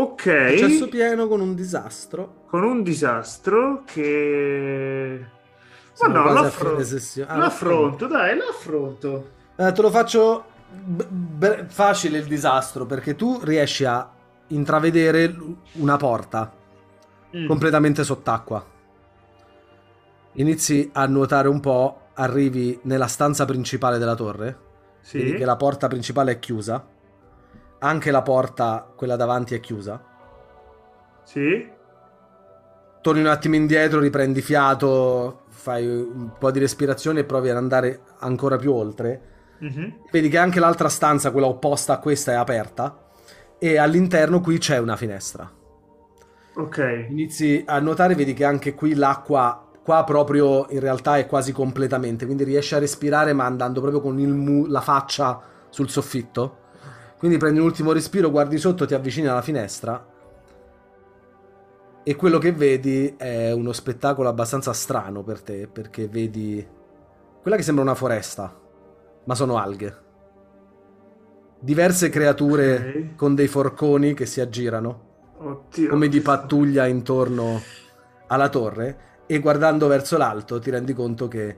Ok, Successo pieno con un disastro. con un disastro che... Ma Siamo no, quasi a l'affro- fine sessione. Ah, l'affronto, dai, l'affronto. Eh, te lo faccio b- b- facile il disastro perché tu riesci a intravedere una porta Mm. completamente sott'acqua. Inizi a nuotare un po', arrivi nella stanza principale della torre, Sì. vedi che la porta principale è chiusa, anche la porta, quella davanti, è chiusa. Sì. Torni un attimo indietro, riprendi fiato, fai un po' di respirazione e provi ad andare ancora più oltre. Mhm. Vedi che anche l'altra stanza, quella opposta a questa, è aperta. E all'interno qui c'è una finestra. Ok. Inizi a notare, vedi che anche qui l'acqua, qua proprio in realtà è quasi completamente. Quindi riesci a respirare, ma andando proprio con il mu- la faccia sul soffitto. Quindi prendi un ultimo respiro, guardi sotto, ti avvicini alla finestra. E quello che vedi è uno spettacolo abbastanza strano per te, perché vedi quella che sembra una foresta, ma sono alghe. Diverse creature Ok. con dei forconi che si aggirano Oddio. come di pattuglia intorno alla torre e guardando verso l'alto ti rendi conto che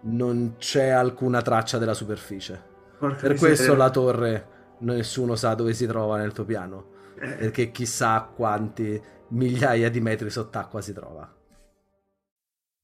non c'è alcuna traccia della superficie. Porca Per miseria. questo la torre nessuno sa dove si trova nel tuo piano, Eh, perché chissà quanti migliaia di metri sott'acqua si trova.